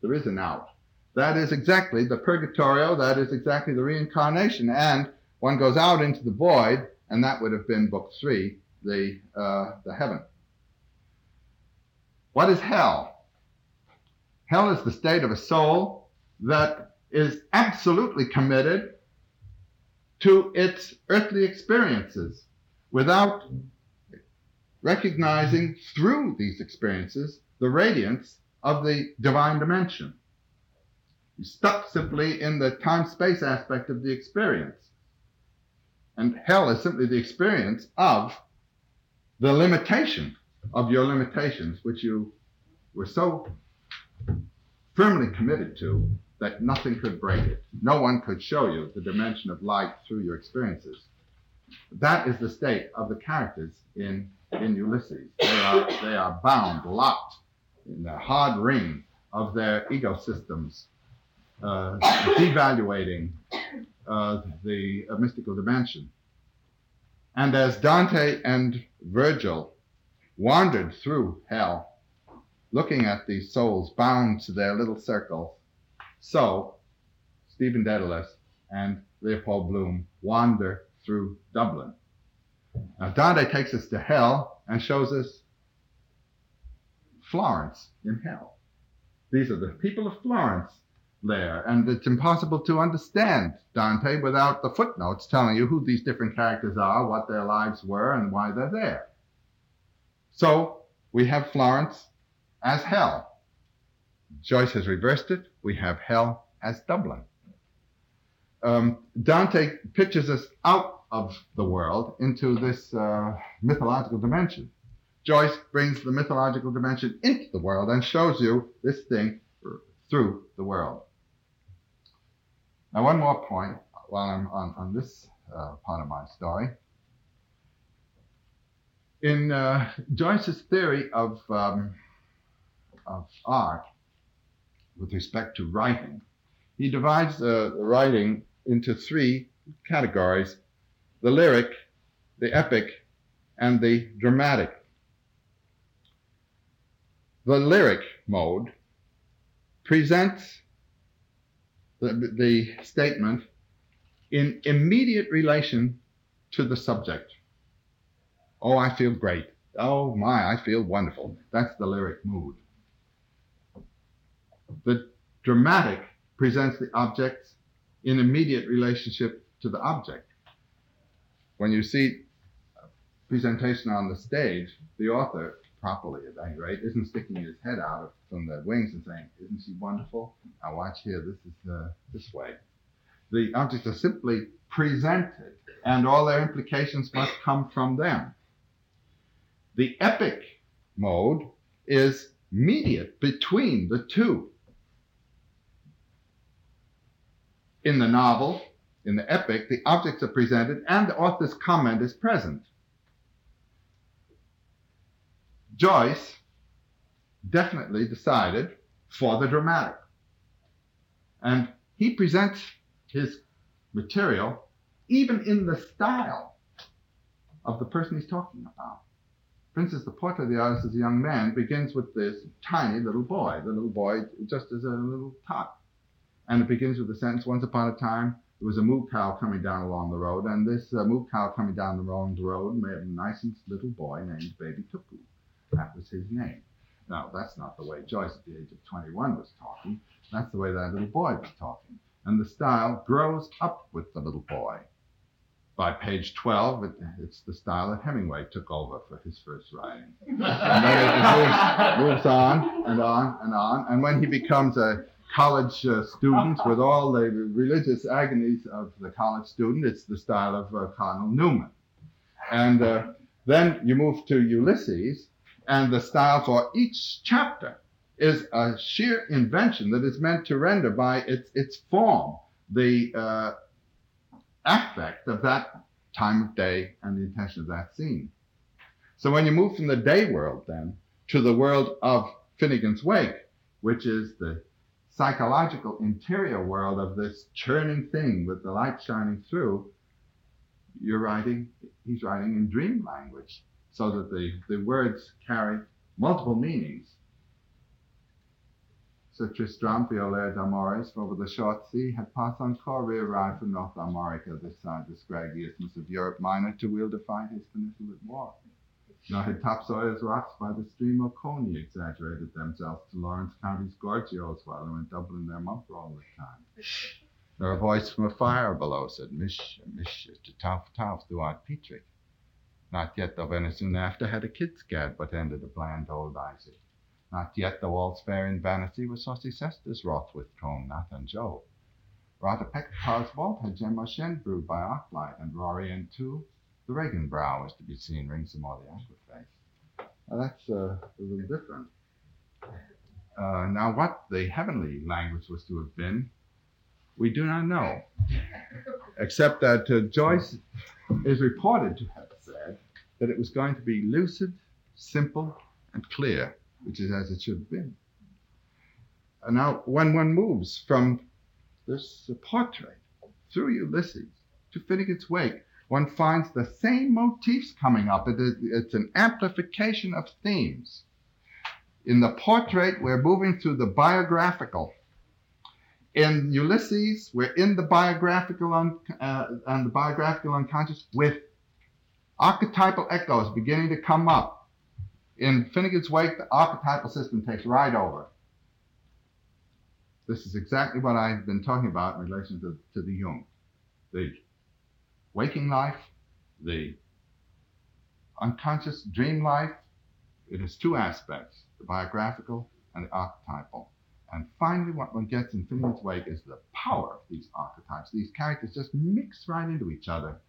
There is an out. That is exactly the purgatorio, that is exactly the reincarnation. And one goes out into the void, and that would have been book three, the, uh, the heaven. What is hell? Hell is the state of a soul that is absolutely committed to its earthly experiences without recognizing through these experiences the radiance of the divine dimension. You're stuck simply in the time space aspect of the experience. And hell is simply the experience of the limitation of your limitations, which you were so firmly committed to that nothing could break it. No one could show you the dimension of light through your experiences. That is the state of the characters in, in Ulysses. They are, they are bound, locked in the hard ring of their ego systems, uh, devaluating uh, the uh, mystical dimension. And as Dante and Virgil wandered through hell, looking at these souls bound to their little circles. So, Stephen Dedalus and Leopold Bloom wander through Dublin. Now, Dante takes us to hell and shows us Florence in hell. These are the people of Florence there, and it's impossible to understand Dante without the footnotes telling you who these different characters are, what their lives were, and why they're there. So we have Florence as hell. Joyce has reversed it. We have hell as Dublin. Um, Dante pitches us out of the world into this uh, mythological dimension. Joyce brings the mythological dimension into the world and shows you this thing through the world. Now, one more point while I'm on, on this uh, part of my story in uh, Joyce's theory of, um, of art with respect to writing, he divides uh, the writing into three categories the lyric, the epic, and the dramatic. The lyric mode presents the, the statement in immediate relation to the subject. Oh, I feel great. Oh my, I feel wonderful. That's the lyric mood. The dramatic presents the objects in immediate relationship to the object. When you see presentation on the stage, the author, properly at rate, isn't sticking his head out from the wings and saying, Isn't she wonderful? Now watch here, this is uh, this way. The objects are simply presented, and all their implications must come from them. The epic mode is mediate between the two. In the novel, in the epic, the objects are presented and the author's comment is present. Joyce definitely decided for the dramatic. And he presents his material even in the style of the person he's talking about. For instance, the portrait of the artist as a young man begins with this tiny little boy, the little boy just as a little tot. And it begins with the sentence, once upon a time, there was a moo cow coming down along the road, and this uh, moo cow coming down the wrong road made a nice little boy named Baby Tuckoo. That was his name. Now, that's not the way Joyce at the age of 21 was talking. That's the way that little boy was talking. And the style grows up with the little boy. By page 12, it, it's the style that Hemingway took over for his first writing. and then it moves, moves on and on and on. And when he becomes a college uh, student with all the religious agonies of the college student, it's the style of uh, Cardinal Newman. And uh, then you move to Ulysses, and the style for each chapter is a sheer invention that is meant to render by its, its form the uh, of that time of day and the intention of that scene. So when you move from the day world then to the world of Finnegans Wake, which is the psychological interior world of this churning thing with the light shining through, you're writing, he's writing in dream language so that the, the words carry multiple meanings. Sir Tristram, Violer d'Amores, over the short sea, had passed on shore, re-arrived from North Armorica, this side the scraggy isthmus of Europe Minor, to wield a fight his peninsula at war. Nor had topsails rocks by the stream of Coney exaggerated themselves to Laurens County's gorgios while they were doubling their month all the time. Nor a voice from a fire below said, Mish, mish, to tough, tough, throughout Petrick. Not yet, though Venice soon after had a kid scared, but ended a bland old Isaac. Not yet, though all's fair in vanity, was saucy Cestus wroth with Cone, Nathan Joe. Rata Peck Coswald had Jem Shen brewed by Arclight, and Rory and two, the Reagan brow was to be seen ring some more the aqua face. Now that's uh, a little different. Uh, now, what the heavenly language was to have been, we do not know, except that uh, Joyce is reported to have that it was going to be lucid, simple, and clear, which is as it should have been. And now, when one moves from this portrait through Ulysses to Finnegans Wake, one finds the same motifs coming up. It is, it's an amplification of themes. In the portrait, we're moving through the biographical. In Ulysses, we're in the biographical un, uh, the biographical unconscious with archetypal echoes beginning to come up. In Finnegans Wake, the archetypal system takes right over. This is exactly what I've been talking about in relation to, to the Jung. The waking life, the unconscious dream life, it has two aspects, the biographical and the archetypal. And finally, what one gets in Finnegans Wake is the power of these archetypes. These characters just mix right into each other.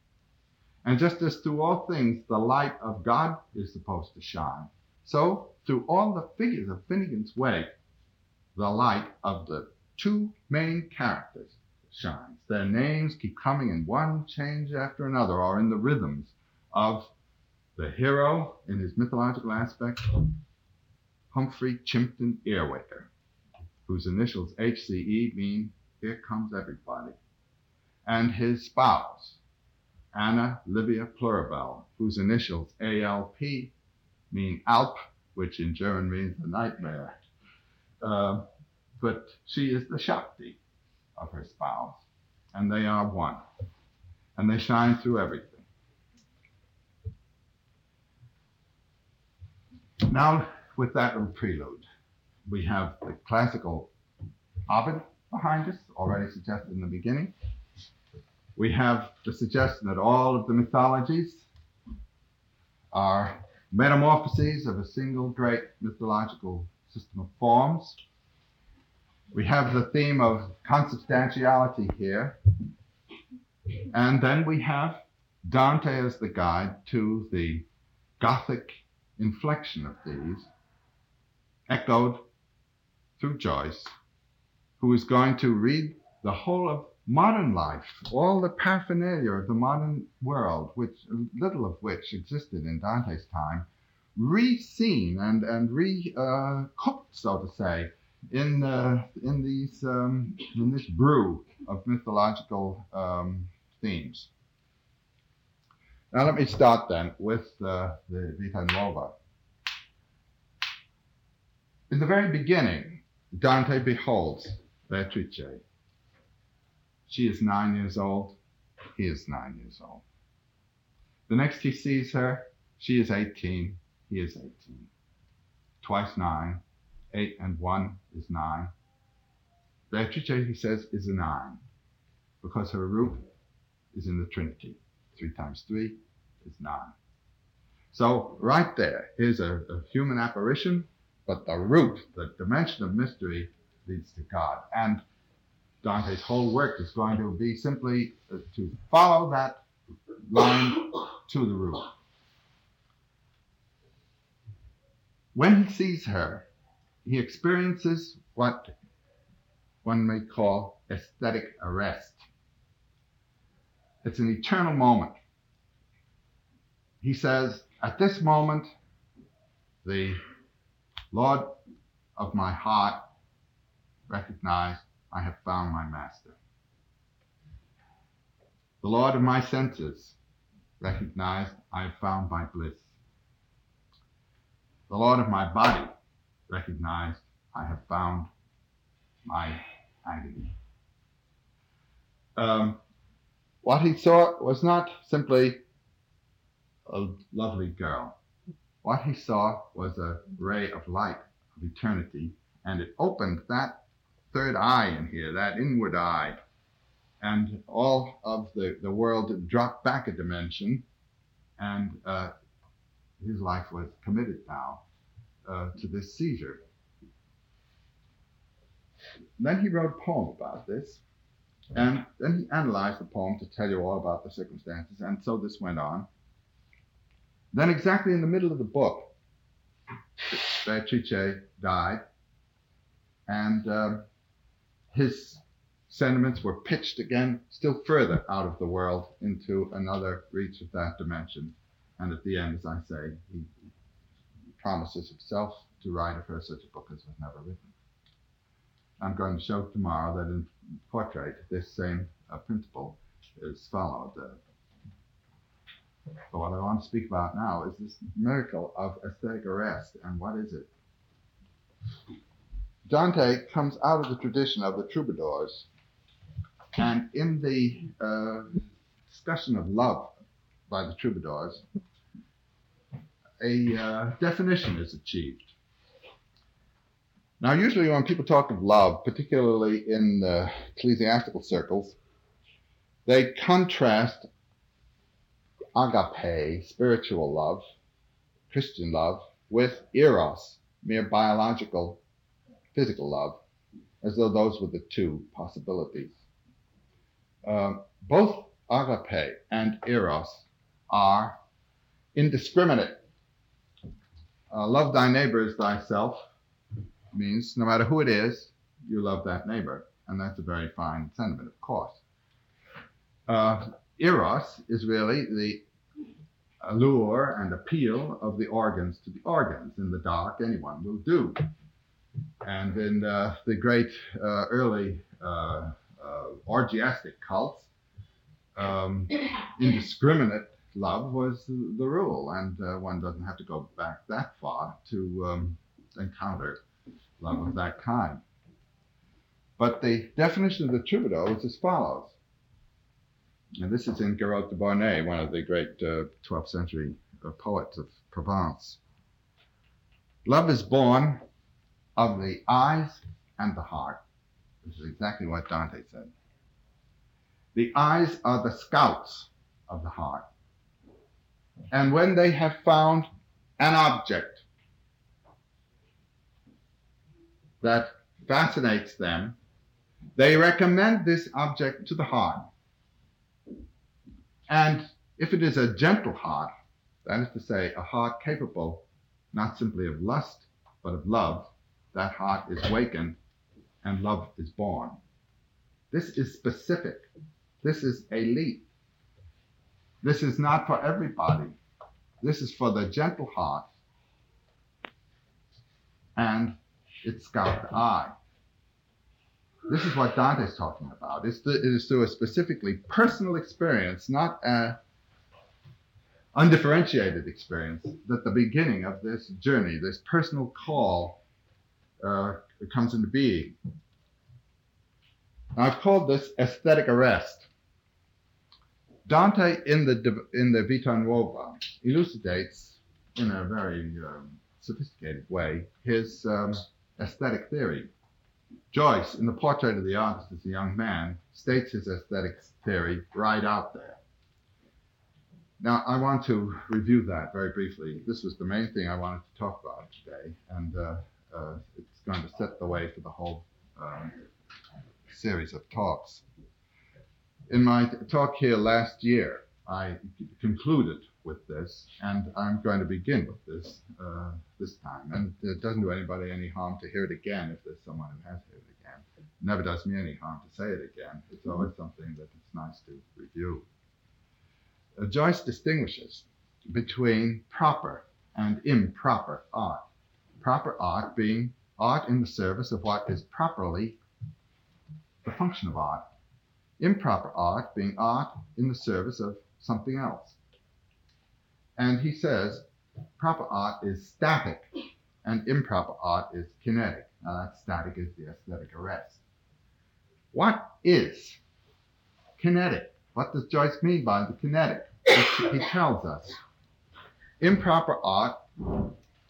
And just as through all things the light of God is supposed to shine, so through all the figures of Finnegans Wake, the light of the two main characters shines. Their names keep coming in one change after another, or in the rhythms of the hero in his mythological aspect, Humphrey Chimpden Earwicker, whose initials HCE mean here comes everybody, and his spouse, Anna Livia Plurabelle, whose initials ALP mean Alp, which in German means the nightmare. Uh, but she is the Shakti of her spouse, and they are one, and they shine through everything. Now, with that little prelude, we have the classical Ovid behind us, already suggested in the beginning. We have the suggestion that all of the mythologies are metamorphoses of a single great mythological system of forms. We have the theme of consubstantiality here. And then we have Dante as the guide to the Gothic inflection of these, echoed through Joyce, who is going to read the whole of modern life, all the paraphernalia of the modern world, which little of which existed in Dante's time, re-seen and and re-cooked, so to say, in uh, in these um, in this brew of mythological um, themes. Now let me start then with uh, the Vita Nuova. In the very beginning, Dante beholds Beatrice. She is nine years old. He is nine years old. The next he sees her, she is 18. He is 18. twice nine. Eight and one is nine. Beatrice, he says, is a nine because her root is in the Trinity. Three times three is nine. So, right there is a, a human apparition, but the root, the dimension of mystery, leads to God. And Dante's whole work is going to be simply uh, to follow that line to the root. When he sees her, he experiences what one may call aesthetic arrest. It's an eternal moment. He says, At this moment, the Lord of my heart recognized I have found my master. The Lord of my senses recognized I have found my bliss. The Lord of my body recognized I have found my agony. Um, what he saw was not simply a lovely girl. What he saw was a ray of light of eternity, and it opened that third eye in here, that inward eye, and all of the, the world dropped back a dimension, and uh, his life was committed now uh, to this seizure. Then he wrote a poem about this, and then he analyzed the poem to tell you all about the circumstances, and so this went on. Then, exactly in the middle of the book, Beatrice died, and uh, his sentiments were pitched again still further out of the world into another reach of that dimension. And at the end, as I say, he, promises himself to write of her such a book as was never written. I'm going to show tomorrow that in portrait, this same uh, principle is followed. Uh, but what I want to speak about now is this miracle of aesthetic arrest. And what is it? Dante comes out of the tradition of the troubadours. And in the uh, discussion of love by the troubadours, a uh, definition is achieved. Now, usually when people talk of love, particularly in uh, ecclesiastical circles, they contrast agape, spiritual love, Christian love, with eros, mere biological, physical love, as though those were the two possibilities. Uh, both agape and eros are indiscriminate. Uh, love thy neighbor as thyself means no matter who it is, you love that neighbor. And that's a very fine sentiment, of course. Uh, eros is really the allure and appeal of the organs to the organs. In the dark, anyone will do. And in uh, the great uh, early uh, uh orgiastic cults, um, indiscriminate love was the, the rule, and uh, one doesn't have to go back that far to um, encounter love of that kind. But the definition of the troubadour is as follows. And this is in Guiraut de Bornelh, one of the great uh, 12th century uh, poets of Provence. Love is born of the eyes and the heart. This is exactly what Dante said. The eyes are the scouts of the heart. And when they have found an object that fascinates them, they recommend this object to the heart. And if it is a gentle heart, that is to say, a heart capable not simply of lust, but of love, that heart is wakened and love is born. This is specific. This is elite. This is not for everybody. This is for the gentle heart. And its scout eye. This is what Dante is talking about. It's the, it is through a specifically personal experience, not an undifferentiated experience, that the beginning of this journey, this personal call, uh, comes into being. I've called this aesthetic arrest. Dante, in the in the Vita Nuova, elucidates in a very um, sophisticated way his um, aesthetic theory. Joyce, in the portrait of the artist as a young man, states his aesthetic theory right out there. Now, I want to review that very briefly. This was the main thing I wanted to talk about today, and uh, uh, it's going to set the way for the whole um, series of talks. In my talk here last year, I concluded with this, and I'm going to begin with this uh, this time. And it doesn't do anybody any harm to hear it again if there's someone who has heard it again. It never does me any harm to say it again. It's always something that it's nice to review. Uh, Joyce distinguishes between proper and improper art. Proper art being art in the service of what is properly the function of art. Improper art being art in the service of something else. And he says proper art is static and improper art is kinetic. Now, that static is the aesthetic arrest. What is kinetic? What does Joyce mean by the kinetic? He tells us improper art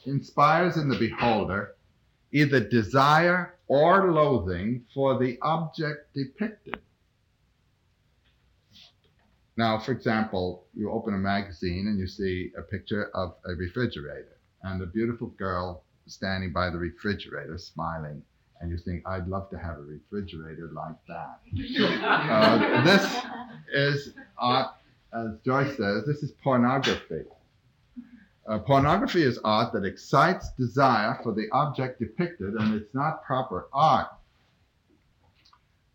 inspires in the beholder either desire or loathing for the object depicted. Now, for example, you open a magazine and you see a picture of a refrigerator and a beautiful girl standing by the refrigerator smiling. And you think, I'd love to have a refrigerator like that. uh, this is art, as Joyce says, this is pornography. Uh, pornography is art that excites desire for the object depicted, and it's not proper art.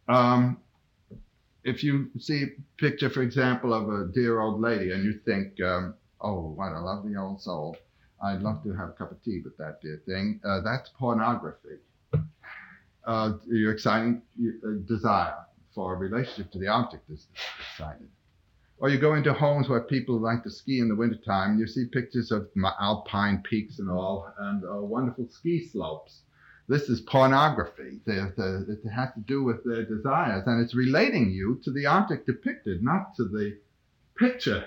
Um, if you see a picture, for example, of a dear old lady and you think, um, oh, what a lovely old soul, I'd love to have a cup of tea with that dear thing, uh, that's pornography. Uh, your exciting uh, desire for a relationship to the object is excited. Or you go into homes where people like to ski in the wintertime and you see pictures of alpine peaks and all and uh, wonderful ski slopes this is pornography. It has to do with their desires, and it's relating you to the object depicted, not to the picture.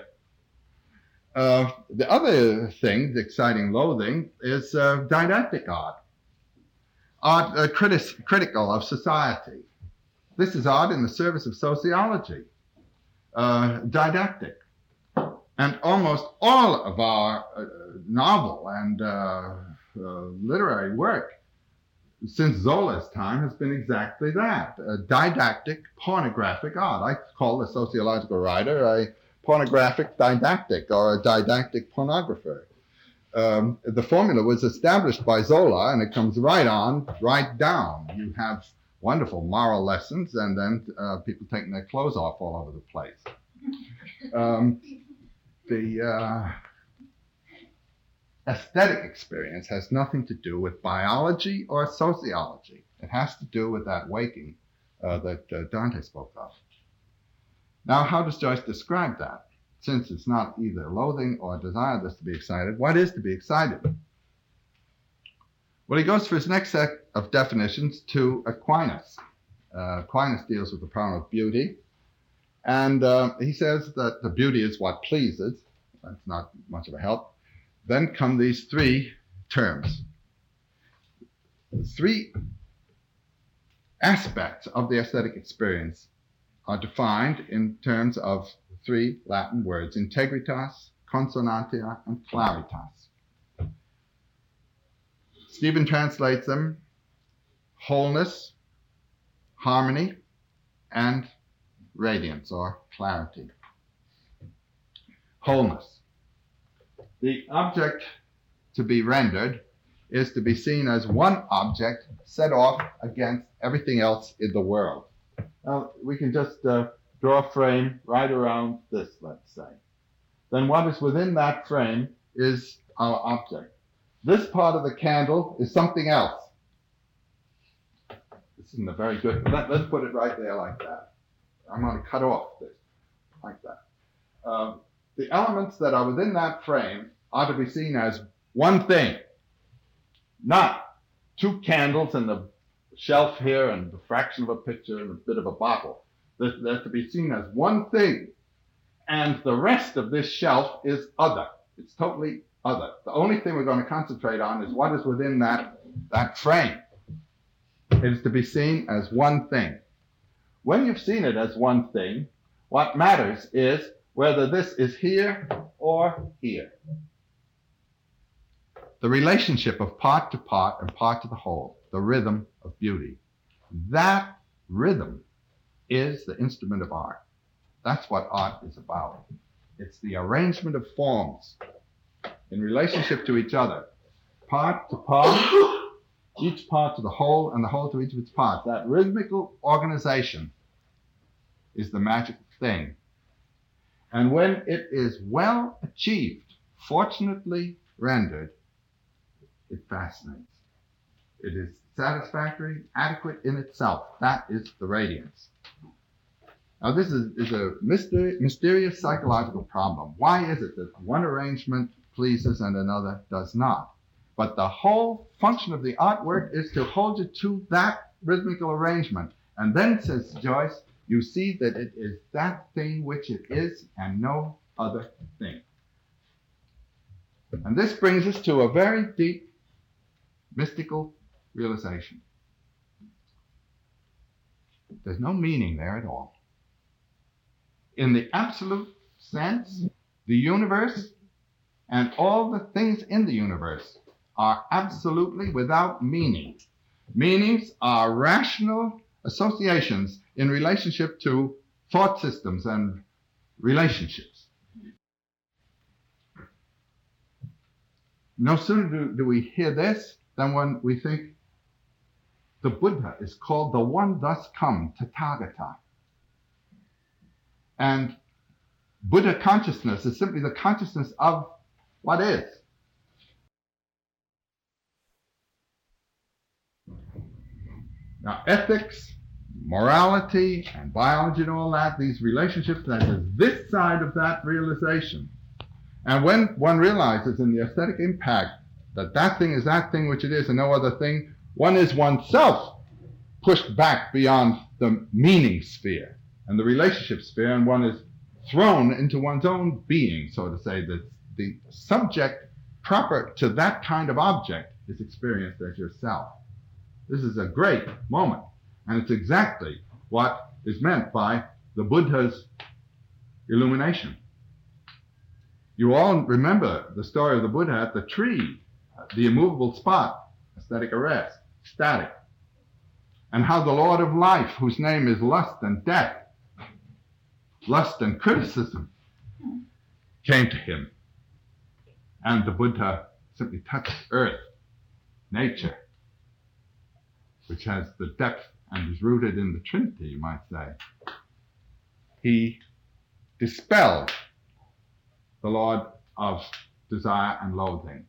Uh, the other thing, the exciting loathing, is uh, didactic art. Art uh, critis- critical of society. This is art in the service of sociology. Uh, didactic. And almost all of our uh, novel and uh, literary work since Zola's time has been exactly that a didactic pornographic art. I call the sociological writer a pornographic didactic or a didactic pornographer. Um, the formula was established by Zola and it comes right on, right down. You have wonderful moral lessons and then uh, people taking their clothes off all over the place. Um, the uh, aesthetic experience has nothing to do with biology or sociology. It has to do with that waking uh, that uh, Dante spoke of. Now, how does Joyce describe that? Since it's not either loathing or desire that's to be excited, what is to be excited? Well, he goes for his next set of definitions to Aquinas. Uh, Aquinas deals with the problem of beauty, and uh, he says that the beauty is what pleases. That's not much of a help. Then come these three terms. Three aspects of the aesthetic experience are defined in terms of three Latin words integritas, consonantia, and claritas. Stephen translates them wholeness, harmony, and radiance or clarity. Wholeness. The object to be rendered is to be seen as one object set off against everything else in the world. Now, we can just uh, draw a frame right around this, let's say. Then what is within that frame is our object. This part of the candle is something else. This isn't a very good, let, us put it right there like that. I'm going to cut off this, like that. Um, the elements that are within that frame are to be seen as one thing, not two candles and the shelf here and a fraction of a picture and a bit of a bottle. They're, they're to be seen as one thing. And the rest of this shelf is other. It's totally other. The only thing we're going to concentrate on is what is within that, that frame. It is to be seen as one thing. When you've seen it as one thing, what matters is whether this is here or here. The relationship of part to part and part to the whole, the rhythm of beauty. That rhythm is the instrument of art. That's what art is about. It's the arrangement of forms in relationship to each other, part to part, each part to the whole, and the whole to each of its parts. That rhythmical organization is the magic thing. And when it is well achieved, fortunately rendered, it fascinates. It is satisfactory, adequate in itself. That is the radiance. Now, this is, is a mystery, mysterious psychological problem. Why is it that one arrangement pleases and another does not? But the whole function of the artwork is to hold you to that rhythmical arrangement. And then, says Joyce, you see that it is that thing which it is and no other thing. And this brings us to a very deep mystical realization. There's no meaning there at all. In the absolute sense, the universe and all the things in the universe are absolutely without meaning. Meanings are rational associations in relationship to thought systems and relationships. No sooner do, do we hear this than when we think the Buddha is called the one thus come, Tathagata. And Buddha consciousness is simply the consciousness of what is. Now, ethics, morality, and biology and all that, these relationships, that is this side of that realization. And when one realizes in the aesthetic impact that that thing is that thing which it is and no other thing, one is oneself pushed back beyond the meaning sphere and the relationship sphere, and one is thrown into one's own being, so to say, that the subject proper to that kind of object is experienced as yourself. This is a great moment, and it's exactly what is meant by the Buddha's illumination. You all remember the story of the Buddha at the tree the immovable spot, aesthetic arrest, static. And how the Lord of life, whose name is lust and death, lust and criticism, came to him. And the Buddha simply touched earth, nature, which has the depth and is rooted in the Trinity, you might say. He dispelled the Lord of desire and loathing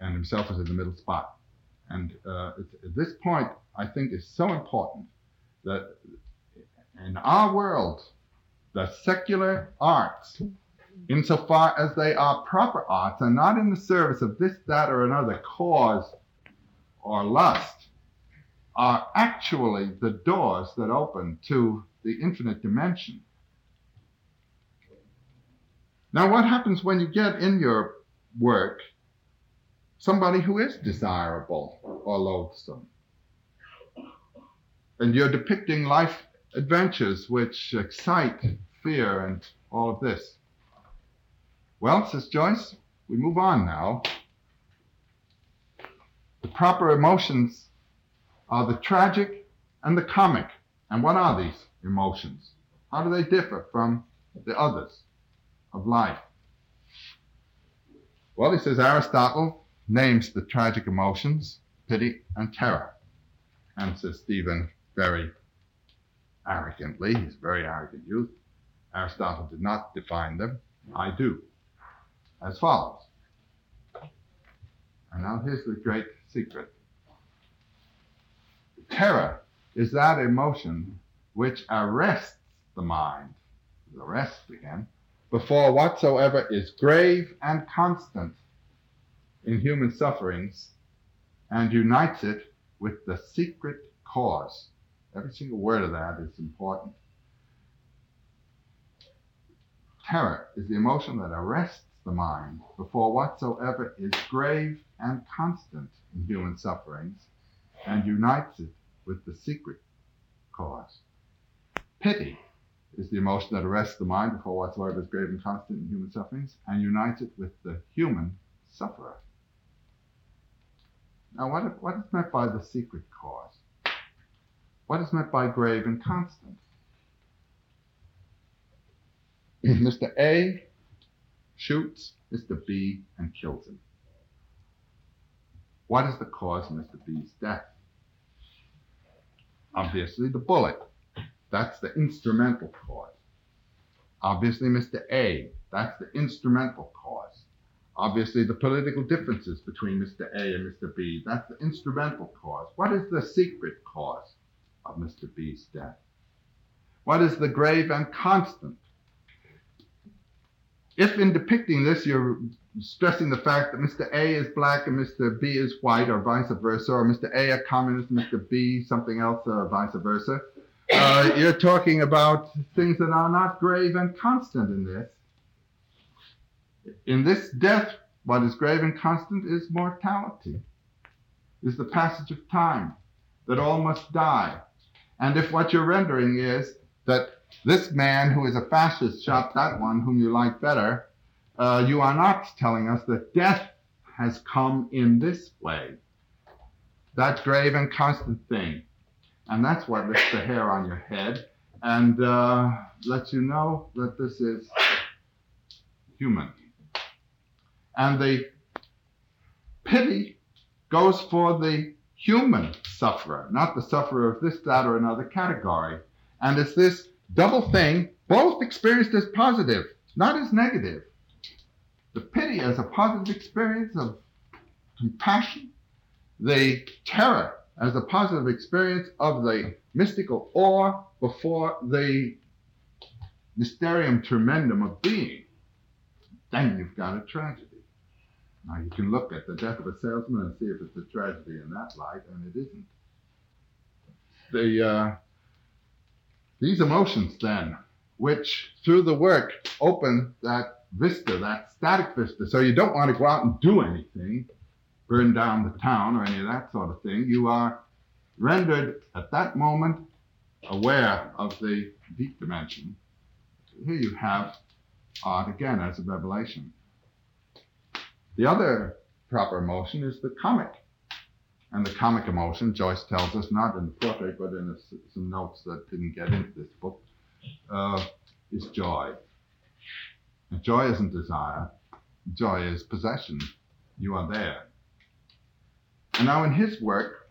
and himself is in the middle spot. And uh, this point, I think is so important that in our world, the secular arts, insofar as they are proper arts and not in the service of this, that, or another cause or lust, are actually the doors that open to the infinite dimension. Now, what happens when you get in your work somebody who is desirable or loathsome. And you're depicting life adventures which excite fear and all of this. Well, says Joyce, we move on now. The proper emotions are the tragic and the comic. And what are these emotions? How do they differ from the others of life? Well, he says Aristotle names the tragic emotions, pity and terror. And says Stephen very arrogantly, he's a very arrogant youth. Aristotle did not define them. I do. As follows. And now here's the great secret. Terror is that emotion which arrests the mind, the arrest again, before whatsoever is grave and constant in human sufferings and unites it with the secret cause. Every single word of that is important. Terror is the emotion that arrests the mind before whatsoever is grave and constant in human sufferings and unites it with the secret cause. Pity is the emotion that arrests the mind before whatsoever is grave and constant in human sufferings and unites it with the human sufferer. Now, what, what is meant by the secret cause? What is meant by grave and constant? Mr. A shoots Mr. B and kills him. What is the cause of Mr. B's death? Obviously, the bullet. That's the instrumental cause. Obviously, Mr. A. That's the instrumental cause. Obviously, the political differences between Mr. A and Mr. B. That's the instrumental cause. What is the secret cause of Mr. B's death? What is the grave and constant? If in depicting this you're stressing the fact that Mr. A is black and Mr. B is white, or vice versa, or Mr. A a communist, Mr. B something else, or vice versa, uh, you're talking about things that are not grave and constant in this. In this death, what is grave and constant is mortality, is the passage of time, that all must die. And if what you're rendering is that this man who is a fascist shot that one whom you like better, uh, you are not telling us that death has come in this way. That grave and constant thing. And that's what lifts the hair on your head and uh, lets you know that this is human. And the pity goes for the human sufferer, not the sufferer of this, that, or another category. And it's this double thing, both experienced as positive, not as negative. The pity as a positive experience of compassion, the terror as a positive experience of the mystical awe before the mysterium tremendum of being, then you've got a tragedy. Now you can look at the death of a salesman and see if it's a tragedy in that light, and it isn't. The uh, these emotions then, which through the work open that vista, that static vista, so you don't want to go out and do anything, burn down the town or any of that sort of thing. You are rendered at that moment aware of the deep dimension. Here you have art again as a revelation. The other proper emotion is the comic. And the comic emotion, Joyce tells us, not in the portrait, but in a, some notes that didn't get into this book, uh, is joy. And joy isn't desire, joy is possession. You are there. And now in his work,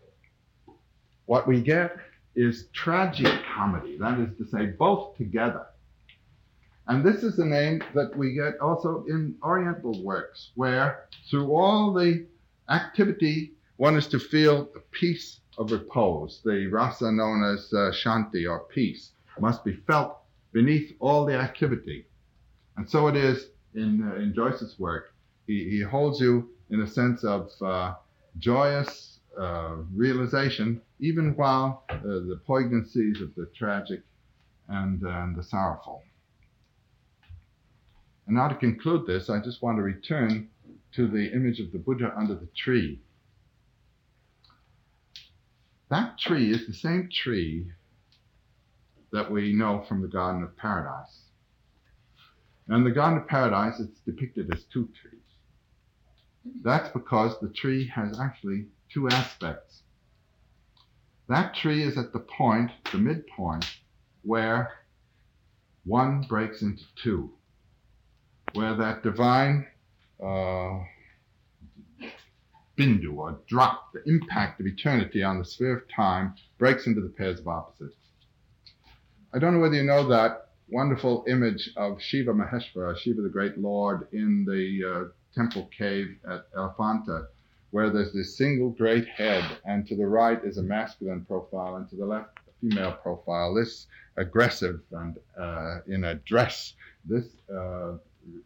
what we get is tragic comedy. That is to say, both together. And this is a name that we get also in Oriental works, where through all the activity, one is to feel a peace of repose. The rasa known as uh, shanti or peace must be felt beneath all the activity. And so it is in, uh, in Joyce's work. He, he holds you in a sense of uh, joyous uh, realization, even while uh, the poignancies of the tragic and, uh, and the sorrowful. And now to conclude this, I just want to return to the image of the Buddha under the tree. That tree is the same tree that we know from the Garden of Paradise. And the Garden of Paradise, it's depicted as two trees. That's because the tree has actually two aspects. That tree is at the point, the midpoint, where one breaks into two, where that divine uh, bindu or drop, the impact of eternity on the sphere of time, breaks into the pairs of opposites. I don't know whether you know that wonderful image of Shiva Maheshwara, Shiva the great Lord, in the uh, temple cave at Elephanta, where there's this single great head, and to the right is a masculine profile, and to the left a female profile. This aggressive and uh, in a dress, this uh,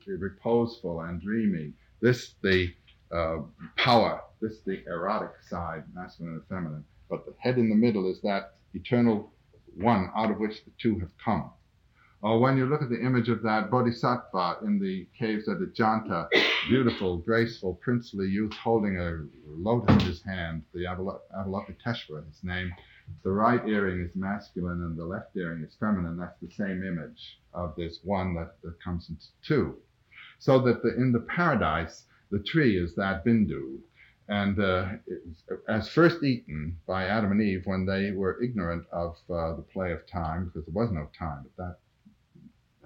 reposeful and dreamy. This the uh, power. This the erotic side, masculine and feminine. But the head in the middle is that eternal one out of which the two have come. Or when you look at the image of that bodhisattva in the caves of Ajanta, beautiful, graceful, princely youth holding a lotus in his hand, the Avalokiteshvara, his name, the right earring is masculine and the left earring is feminine. That's the same image of this one that, that comes into two. So that the, in the paradise, the tree is that bindu. And uh, as first eaten by Adam and Eve when they were ignorant of uh, the play of time, because there was no time at that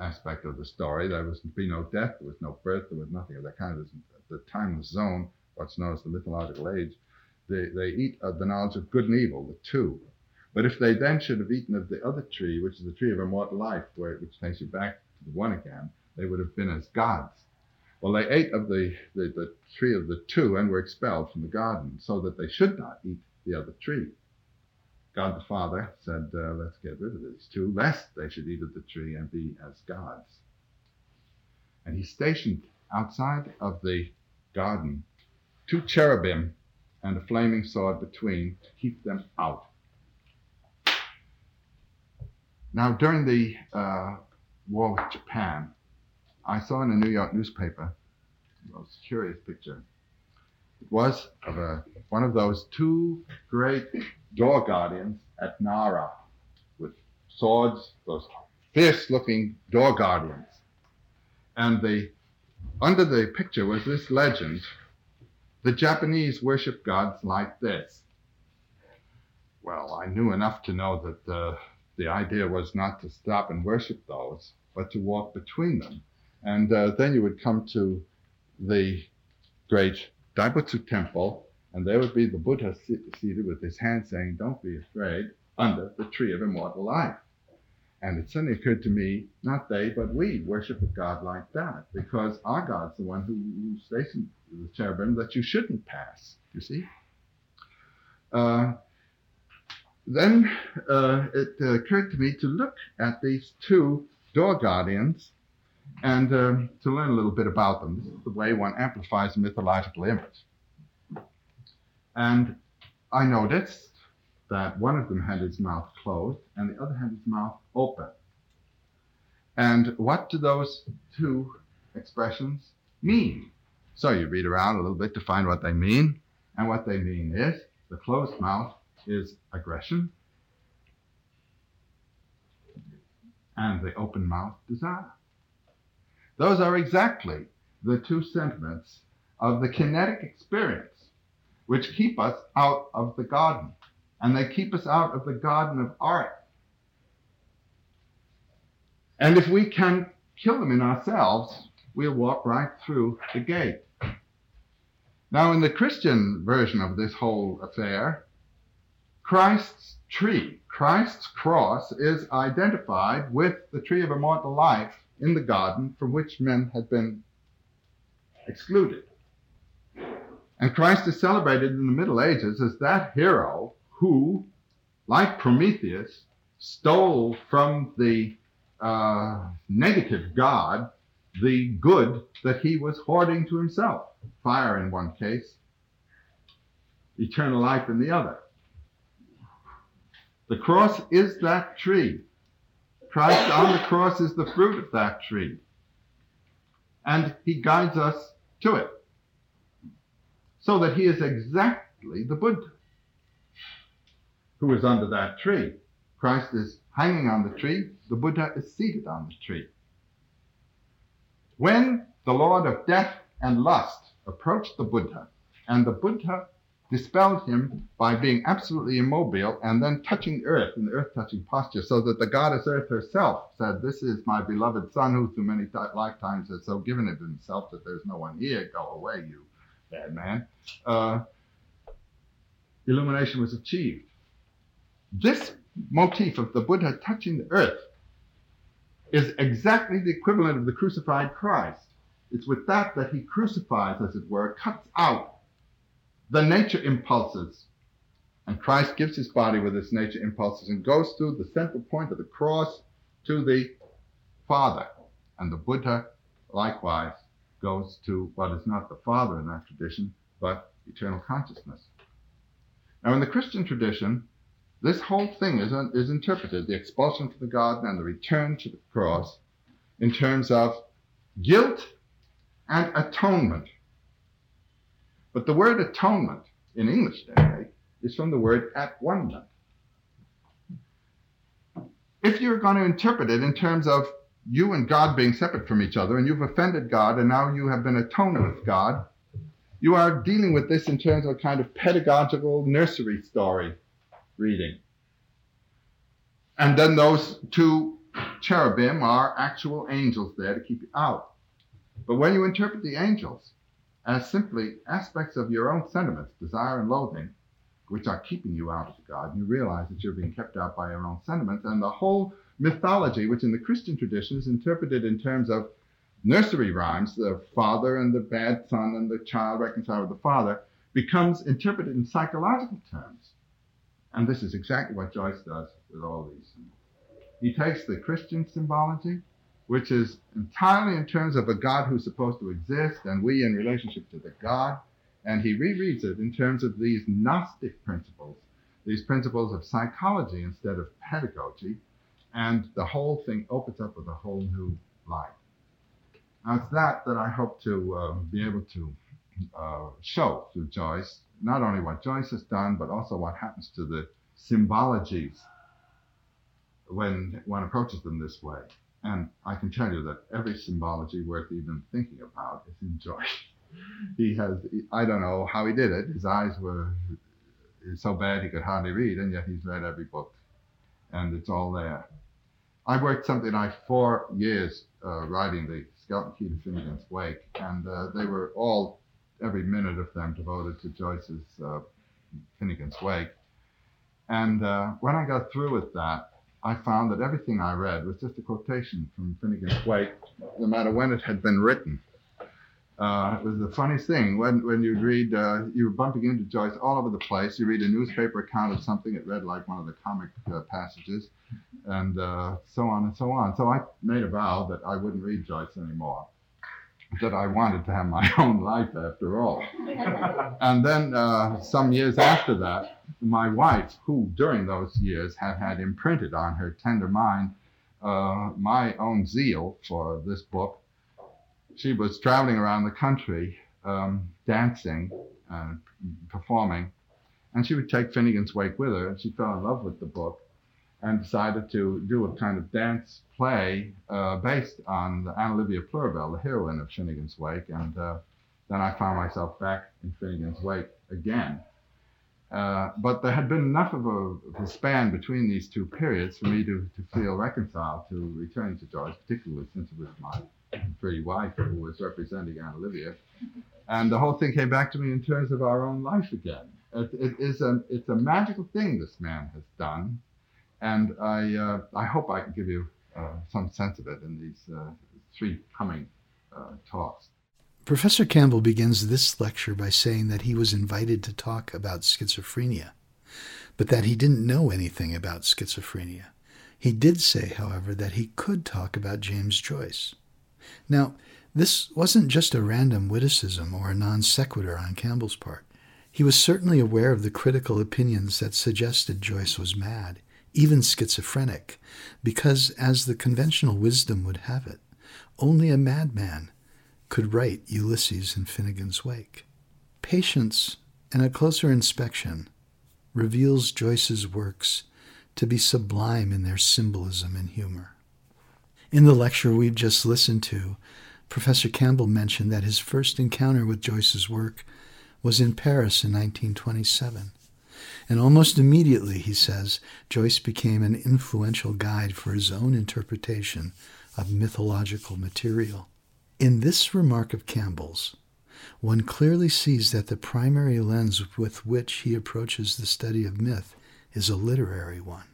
aspect of the story. There was to be no death, there was no birth, there was nothing of that kind. Of the timeless zone, what's known as the mythological age. They, they eat of the knowledge of good and evil, the two. But if they then should have eaten of the other tree, which is the tree of immortal life, where, which takes you back to the one again, they would have been as gods. Well, they ate of the, the, the tree of the two and were expelled from the garden, so that they should not eat the other tree. God the Father said, uh, Let's get rid of these two, lest they should eat of the tree and be as gods. And he stationed outside of the garden two cherubim and a flaming sword between to keep them out. Now, during the uh, war with Japan, I saw in a New York newspaper a most curious picture. It was of a, one of those two great door guardians at Nara with swords, those fierce looking door guardians. And the, under the picture was this legend the Japanese worship gods like this. Well, I knew enough to know that uh, the idea was not to stop and worship those, but to walk between them. And uh, then you would come to the great Daibutsu temple, and there would be the Buddha seated with his hand saying, Don't be afraid, under the tree of immortal life. And it suddenly occurred to me, not they, but we worship a God like that, because our God's the one who, stationed the cherubim that you shouldn't pass, you see? Uh, then uh, it uh, occurred to me to look at these two door guardians and uh, to learn a little bit about them. This is the way one amplifies a mythological image. And I noticed that one of them had his mouth closed and the other had his mouth open. And what do those two expressions mean? So you read around a little bit to find what they mean. And what they mean is the closed mouth is aggression, and the open mouth desire. Those are exactly the two sentiments of the kinetic experience which keep us out of the garden. And they keep us out of the garden of art. And if we can kill them in ourselves, we'll walk right through the gate. Now, in the Christian version of this whole affair, Christ's tree, Christ's cross, is identified with the tree of immortal life in the garden from which men had been excluded. And Christ is celebrated in the Middle Ages as that hero who, like Prometheus, stole from the uh, negative God the good that he was hoarding to himself fire in one case, eternal life in the other. The cross is that tree. Christ on the cross is the fruit of that tree. And he guides us to it. So that he is exactly the Buddha who is under that tree. Christ is hanging on the tree, the Buddha is seated on the tree. When the Lord of death and lust approached the Buddha, and the Buddha dispelled him by being absolutely immobile and then touching the earth in the earth touching posture, so that the goddess Earth herself said, This is my beloved son who through many lifetimes has so given of himself that there's no one here. Go away, you bad man. Uh, illumination was achieved. This motif of the Buddha touching the earth is exactly the equivalent of the crucified Christ. It's with that that he crucifies, as it were, cuts out the nature impulses. And Christ gives his body with its nature impulses and goes through the central point of the cross to the Father. And the Buddha likewise goes to what is not the Father in that tradition, but eternal consciousness. Now, in the Christian tradition, this whole thing is, is interpreted, the expulsion from the garden and the return to the cross, in terms of guilt and atonement. But the word atonement in English today is from the word at one If you're going to interpret it in terms of you and God being separate from each other, and you've offended God, and now you have been atoned with God, you are dealing with this in terms of a kind of pedagogical nursery story reading. And then those two cherubim are actual angels there to keep you out. But when you interpret the angels as simply aspects of your own sentiments, desire and loathing, which are keeping you out of God, And you realize that you're being kept out by your own sentiments, and the whole mythology, which in the Christian tradition is interpreted in terms of nursery rhymes, the father and the bad son and the child reconciled with the father, becomes interpreted in psychological terms. And this is exactly what Joyce does with all these. He takes the Christian symbology, which is entirely in terms of a God who's supposed to exist and we in relationship to the God, and he rereads it in terms of these Gnostic principles, these principles of psychology instead of pedagogy, and the whole thing opens up with a whole new light. Now, it's that that I hope to uh, be able to uh, show through Joyce, not only what Joyce has done, but also what happens to the symbologies when one approaches them this way. And I can tell you that every symbology worth even thinking about is in Joyce. he has, I don't know how he did it. His eyes were so bad he could hardly read, and yet he's read every book, and it's all there. I worked something like four years uh, writing the Skeleton Key to Finnegans Wake, and uh, they were all, every minute of them, devoted to Joyce's uh, Finnegans Wake. And uh, when I got through with that, I found that everything I read was just a quotation from Finnegans Wake, no matter when it had been written. Uh, it was the funniest thing when, when you'd read, uh, you were bumping into Joyce all over the place. You read a newspaper account of something, it read like one of the comic uh, passages, and uh, so on and so on. So I made a vow that I wouldn't read Joyce anymore, that I wanted to have my own life after all. and then uh, some years after that, my wife, who during those years had had imprinted on her tender mind uh, my own zeal for this book, she was traveling around the country um, dancing and performing, and she would take Finnegans Wake with her, and she fell in love with the book and decided to do a kind of dance play uh, based on Anna Livia Plurabelle, the heroine of Finnegans Wake, and uh, then I found myself back in Finnegans Wake again. Uh, but there had been enough of a, of a, span between these two periods for me to, to feel reconciled to returning to Joyce, particularly since it was my pretty wife who was representing Anna Livia. And the whole thing came back to me in terms of our own life again. It, it is a, it's a magical thing this man has done. And I, uh, I hope I can give you uh, some sense of it in these uh, three coming uh, talks. Professor Campbell begins this lecture by saying that he was invited to talk about schizophrenia, but that he didn't know anything about schizophrenia. He did say, however, that he could talk about James Joyce. Now, this wasn't just a random witticism or a non sequitur on Campbell's part. He was certainly aware of the critical opinions that suggested Joyce was mad, even schizophrenic, because, as the conventional wisdom would have it, only a madman could write Ulysses in Finnegans Wake. Patience and a closer inspection reveals Joyce's works to be sublime in their symbolism and humor. In the lecture we've just listened to, Professor Campbell mentioned that his first encounter with Joyce's work was in Paris in 1927. And almost immediately, he says, Joyce became an influential guide for his own interpretation of mythological material. In this remark of Campbell's, one clearly sees that the primary lens with which he approaches the study of myth is a literary one.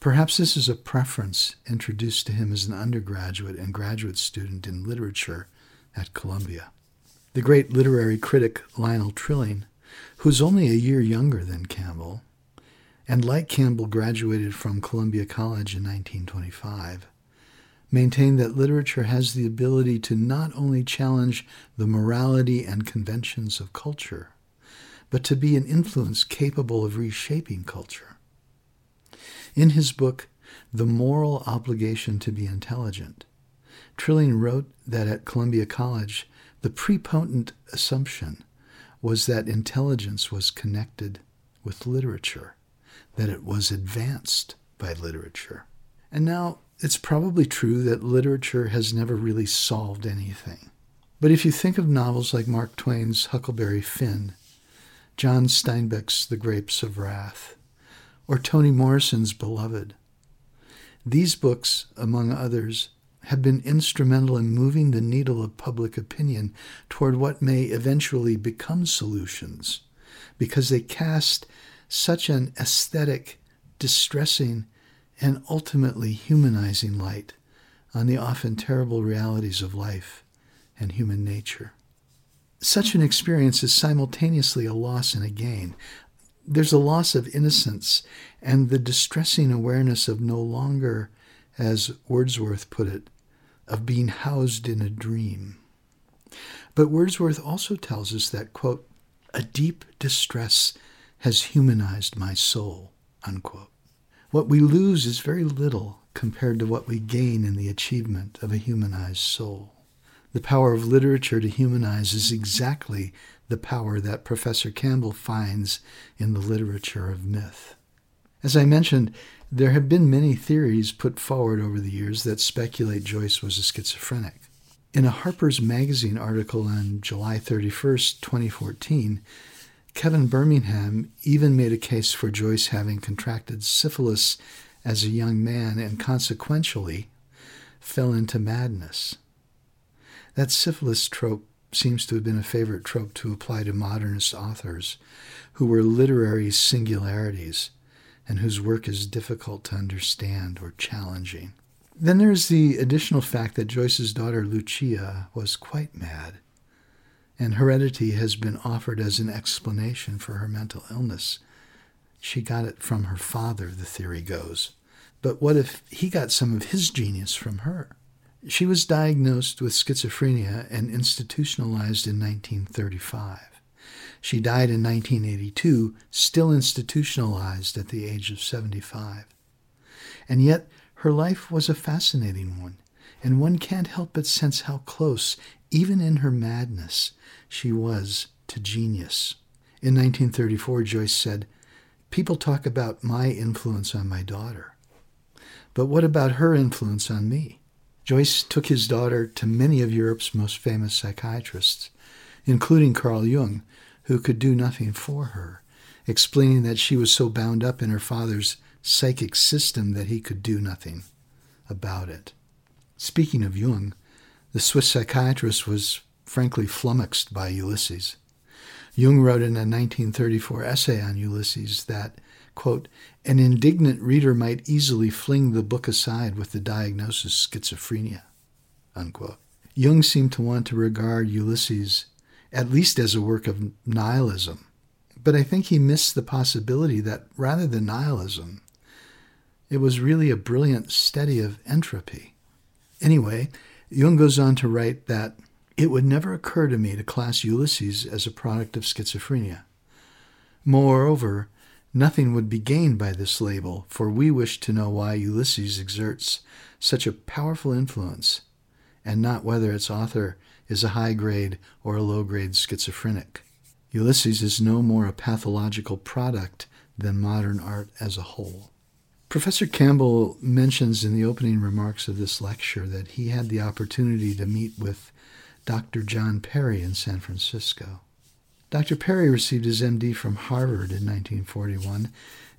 Perhaps this is a preference introduced to him as an undergraduate and graduate student in literature at Columbia. The great literary critic Lionel Trilling, who's only a year younger than Campbell, and like Campbell graduated from Columbia College in 1925, maintained that literature has the ability to not only challenge the morality and conventions of culture, but to be an influence capable of reshaping culture. In his book, The Moral Obligation to be Intelligent, Trilling wrote that at Columbia College, the prepotent assumption was that intelligence was connected with literature, that it was advanced by literature. And now it's probably true that literature has never really solved anything. But if you think of novels like Mark Twain's Huckleberry Finn, John Steinbeck's The Grapes of Wrath, or Toni Morrison's Beloved, these books, among others, have been instrumental in moving the needle of public opinion toward what may eventually become solutions because they cast such an aesthetic, distressing, and ultimately humanizing light on the often terrible realities of life and human nature. Such an experience is simultaneously a loss and a gain. There's a loss of innocence and the distressing awareness of no longer, as Wordsworth put it, of being housed in a dream. But Wordsworth also tells us that, quote, a deep distress has humanized my soul, unquote. What we lose is very little compared to what we gain in the achievement of a humanized soul. The power of literature to humanize is exactly the power that Professor Campbell finds in the literature of myth. As I mentioned, there have been many theories put forward over the years that speculate Joyce was a schizophrenic. In a Harper's Magazine article on July 31, 2014, Kevin Birmingham even made a case for Joyce having contracted syphilis as a young man and consequentially fell into madness. That syphilis trope seems to have been a favorite trope to apply to modernist authors who were literary singularities and whose work is difficult to understand or challenging. Then there's the additional fact that Joyce's daughter Lucia was quite mad, and heredity has been offered as an explanation for her mental illness. She got it from her father, the theory goes. But what if he got some of his genius from her? She was diagnosed with schizophrenia and institutionalized in 1935. She died in 1982, still institutionalized at the age of 75. And yet, her life was a fascinating one, and one can't help but sense how close, even in her madness, she was to genius. In 1934, Joyce said, People talk about my influence on my daughter. But what about her influence on me? Joyce took his daughter to many of Europe's most famous psychiatrists, including Carl Jung, who could do nothing for her, explaining that she was so bound up in her father's psychic system that he could do nothing about it. Speaking of Jung, the Swiss psychiatrist was frankly flummoxed by Ulysses. Jung wrote in a 1934 essay on Ulysses that, quote, an indignant reader might easily fling the book aside with the diagnosis schizophrenia, unquote. Jung seemed to want to regard Ulysses at least as a work of nihilism. But I think he missed the possibility that rather than nihilism, it was really a brilliant study of entropy. Anyway, Jung goes on to write that it would never occur to me to class Ulysses as a product of schizophrenia. Moreover, nothing would be gained by this label, for we wish to know why Ulysses exerts such a powerful influence, and not whether its author is a high grade or a low grade schizophrenic. Ulysses is no more a pathological product than modern art as a whole. Professor Campbell mentions in the opening remarks of this lecture that he had the opportunity to meet with Dr. John Perry in San Francisco. Dr. Perry received his MD from Harvard in 1941,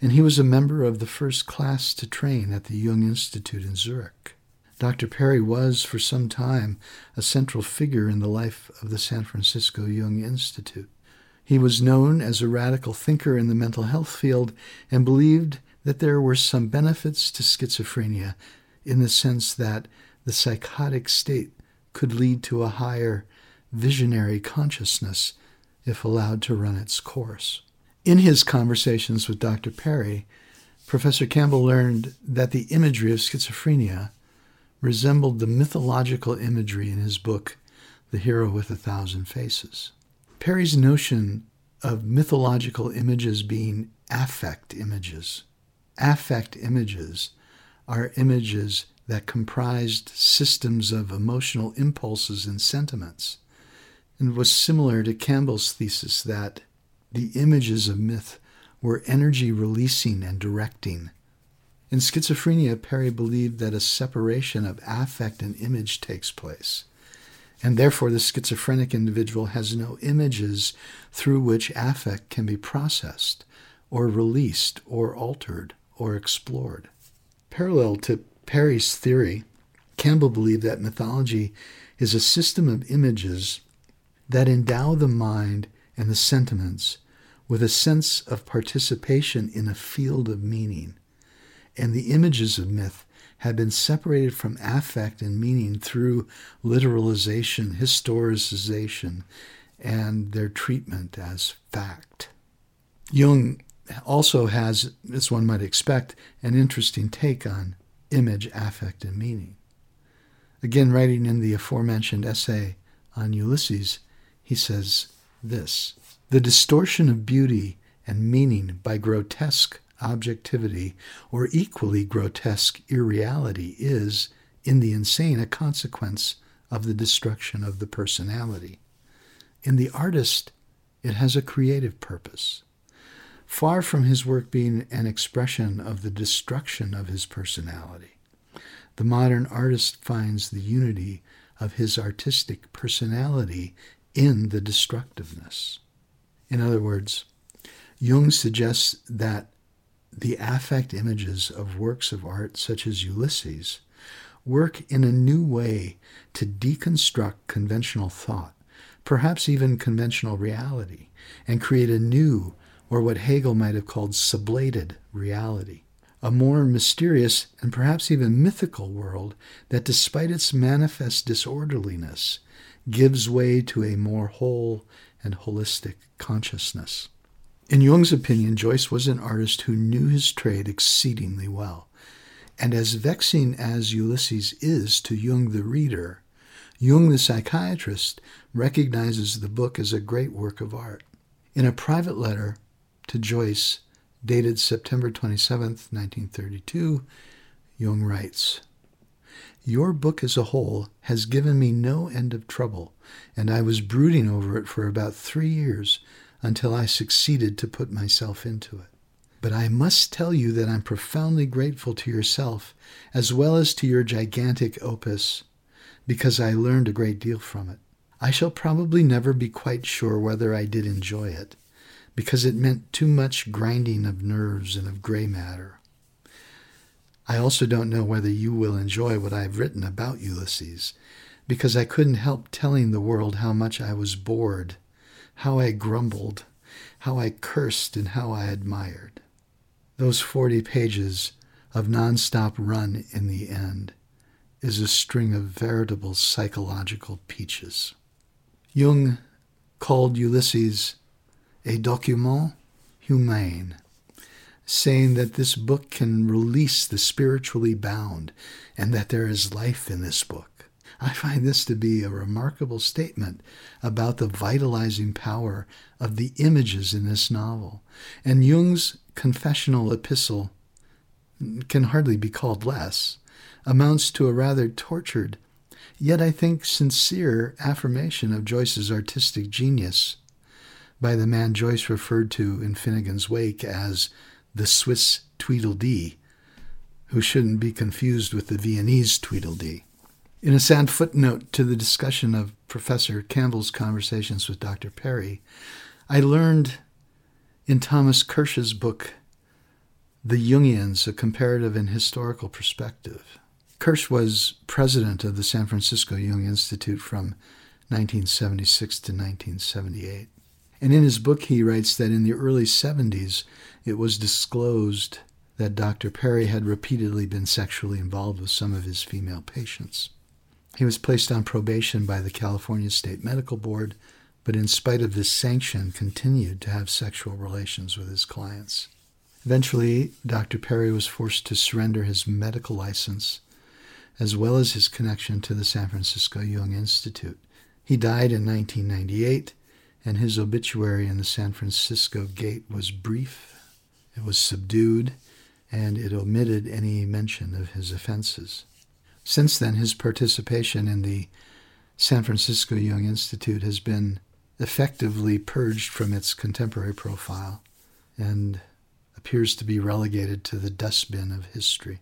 and he was a member of the first class to train at the Jung Institute in Zurich. Dr. Perry was, for some time, a central figure in the life of the San Francisco Jung Institute. He was known as a radical thinker in the mental health field and believed that there were some benefits to schizophrenia in the sense that the psychotic state could lead to a higher visionary consciousness if allowed to run its course. In his conversations with Dr. Perry, Professor Campbell learned that the imagery of schizophrenia resembled the mythological imagery in his book, The Hero with a Thousand Faces. Perry's notion of mythological images being affect images affect images are images that comprised systems of emotional impulses and sentiments, and was similar to Campbell's thesis that the images of myth were energy releasing and directing. In schizophrenia, Perry believed that a separation of affect and image takes place, and therefore the schizophrenic individual has no images through which affect can be processed, or released, or altered, or explored. Parallel to Perry's theory, Campbell believed that mythology is a system of images that endow the mind and the sentiments with a sense of participation in a field of meaning. And the images of myth have been separated from affect and meaning through literalization, historicization, and their treatment as fact. Jung also has, as one might expect, an interesting take on image, affect, and meaning. Again, writing in the aforementioned essay on Ulysses, he says this The distortion of beauty and meaning by grotesque objectivity or equally grotesque irreality is, in the insane, a consequence of the destruction of the personality. In the artist, it has a creative purpose. Far from his work being an expression of the destruction of his personality, the modern artist finds the unity of his artistic personality in the destructiveness. In other words, Jung suggests that the affect images of works of art such as Ulysses work in a new way to deconstruct conventional thought, perhaps even conventional reality, and create a new, or what Hegel might have called sublated reality a more mysterious and perhaps even mythical world that, despite its manifest disorderliness, gives way to a more whole and holistic consciousness. In Jung's opinion, Joyce was an artist who knew his trade exceedingly well. And as vexing as Ulysses is to Jung the reader, Jung the psychiatrist recognizes the book as a great work of art. In a private letter to Joyce, dated September 27, 1932, Jung writes, Your book as a whole has given me no end of trouble, and I was brooding over it for about three years until I succeeded to put myself into it. But I must tell you that I'm profoundly grateful to yourself as well as to your gigantic opus because I learned a great deal from it. I shall probably never be quite sure whether I did enjoy it because it meant too much grinding of nerves and of gray matter. I also don't know whether you will enjoy what I've written about Ulysses, because I couldn't help telling the world how much I was bored, how I grumbled, how I cursed, and how I admired. Those 40 pages of nonstop run in the end is a string of veritable psychological peaches. Jung called Ulysses a document humain, saying that this book can release the spiritually bound and that there is life in this book. I find this to be a remarkable statement about the vitalizing power of the images in this novel. And Jung's confessional epistle can hardly be called less, amounts to a rather tortured, yet I think sincere affirmation of Joyce's artistic genius by the man Joyce referred to in Finnegans Wake as the Swiss Tweedledee, who shouldn't be confused with the Viennese Tweedledee. In a sad footnote to the discussion of Professor Campbell's conversations with Dr. Perry, I learned in Thomas Kirsch's book, The Jungians, A Comparative and Historical Perspective. Kirsch was president of the San Francisco Jung Institute from 1976 to 1978. And in his book, he writes that in the early 70s, it was disclosed that Dr. Perry had repeatedly been sexually involved with some of his female patients. He was placed on probation by the California State Medical Board, but in spite of this sanction, continued to have sexual relations with his clients. Eventually, Dr. Perry was forced to surrender his medical license as well as his connection to the San Francisco Jung Institute. He died in 1998 and his obituary in the San Francisco Gate was brief, it was subdued, and it omitted any mention of his offenses. Since then, his participation in the San Francisco Jung Institute has been effectively purged from its contemporary profile and appears to be relegated to the dustbin of history.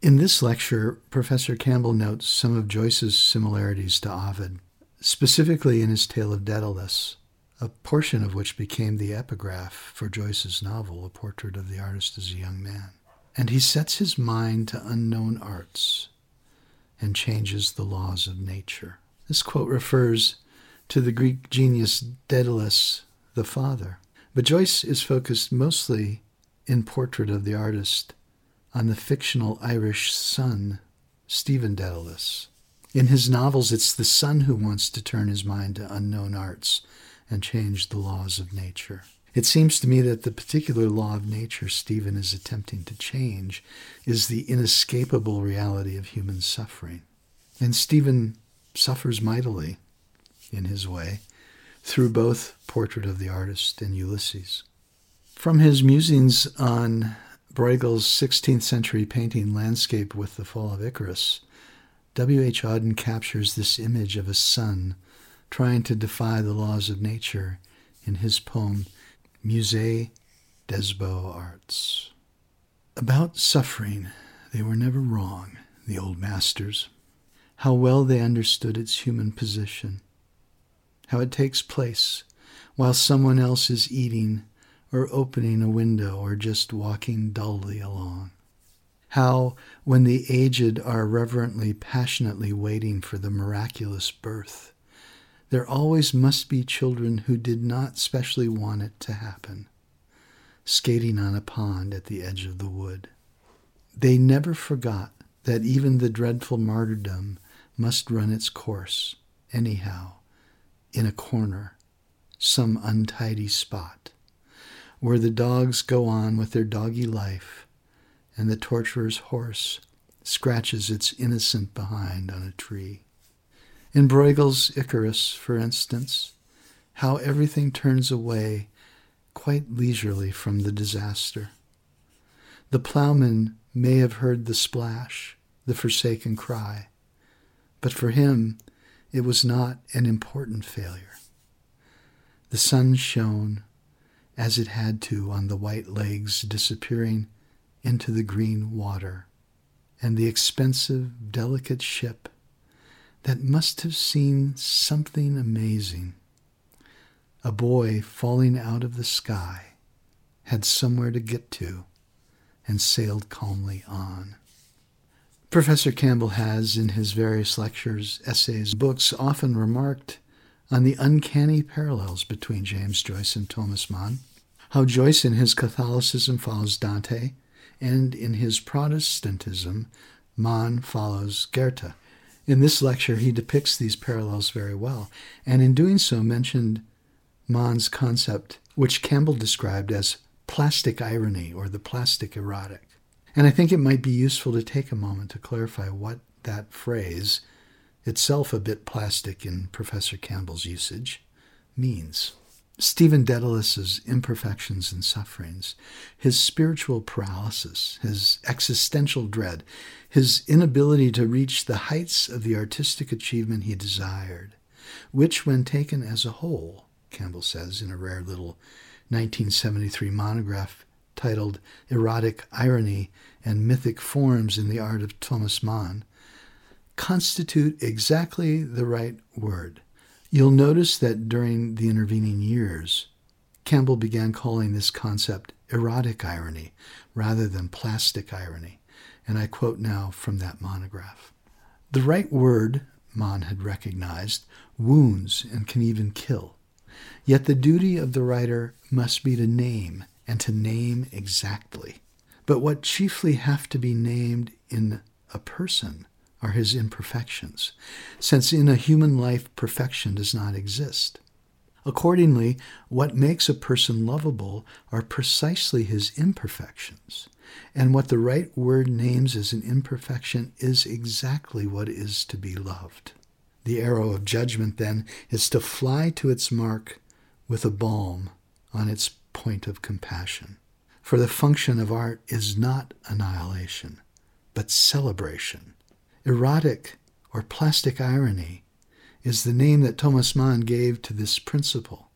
In this lecture, Professor Campbell notes some of Joyce's similarities to Ovid, specifically in his tale of Daedalus, a portion of which became the epigraph for Joyce's novel, A Portrait of the Artist as a Young Man. And he sets his mind to unknown arts and changes the laws of nature. This quote refers to the Greek genius Daedalus the father. But Joyce is focused mostly in Portrait of the Artist on the fictional Irish son, Stephen Dedalus. In his novels, it's the son who wants to turn his mind to unknown arts and change the laws of nature. It seems to me that the particular law of nature Stephen is attempting to change is the inescapable reality of human suffering. And Stephen suffers mightily, in his way, through both Portrait of the Artist and Ulysses. From his musings on Bruegel's 16th century painting Landscape with the Fall of Icarus, W.H. Auden captures this image of a son trying to defy the laws of nature in his poem Musée des Beaux-Arts. About suffering, they were never wrong, the old masters. How well they understood its human position, how it takes place while someone else is eating or opening a window or just walking dully along. How, when the aged are reverently, passionately waiting for the miraculous birth, there always must be children who did not specially want it to happen, skating on a pond at the edge of the wood. They never forgot that even the dreadful martyrdom must run its course, anyhow, in a corner, some untidy spot where the dogs go on with their doggy life and the torturer's horse scratches its innocent behind on a tree. In Bruegel's Icarus, for instance, how everything turns away quite leisurely from the disaster. The ploughman may have heard the splash, the forsaken cry, but for him it was not an important failure. The sun shone, as it had to on the white legs disappearing into the green water, and the expensive, delicate ship that must have seen something amazing. A boy falling out of the sky had somewhere to get to and sailed calmly on. Professor Campbell has, in his various lectures, essays, books, often remarked on the uncanny parallels between James Joyce and Thomas Mann, how Joyce in his Catholicism follows Dante, and in his Protestantism, Mann follows Goethe. In this lecture, he depicts these parallels very well, and in doing so mentioned Mann's concept, which Campbell described as plastic irony or the plastic erotic. And I think it might be useful to take a moment to clarify what that phrase, itself a bit plastic in Professor Campbell's usage, means. Stephen Dedalus's imperfections and sufferings, his spiritual paralysis, his existential dread, his inability to reach the heights of the artistic achievement he desired, which, when taken as a whole, Campbell says in a rare little 1973 monograph titled Erotic Irony and Mythic Forms in the Art of Thomas Mann, constitute exactly the right word. You'll notice that during the intervening years, Campbell began calling this concept erotic irony rather than plastic irony, and I quote now from that monograph. The right word, Mann had recognized, wounds and can even kill. Yet the duty of the writer must be to name and to name exactly. But what chiefly have to be named in a person are his imperfections, since in a human life perfection does not exist. Accordingly, what makes a person lovable are precisely his imperfections, and what the right word names as an imperfection is exactly what is to be loved. The arrow of judgment, then, is to fly to its mark with a balm on its point of compassion. For the function of art is not annihilation, but celebration. Erotic or plastic irony is the name that Thomas Mann gave to this principle.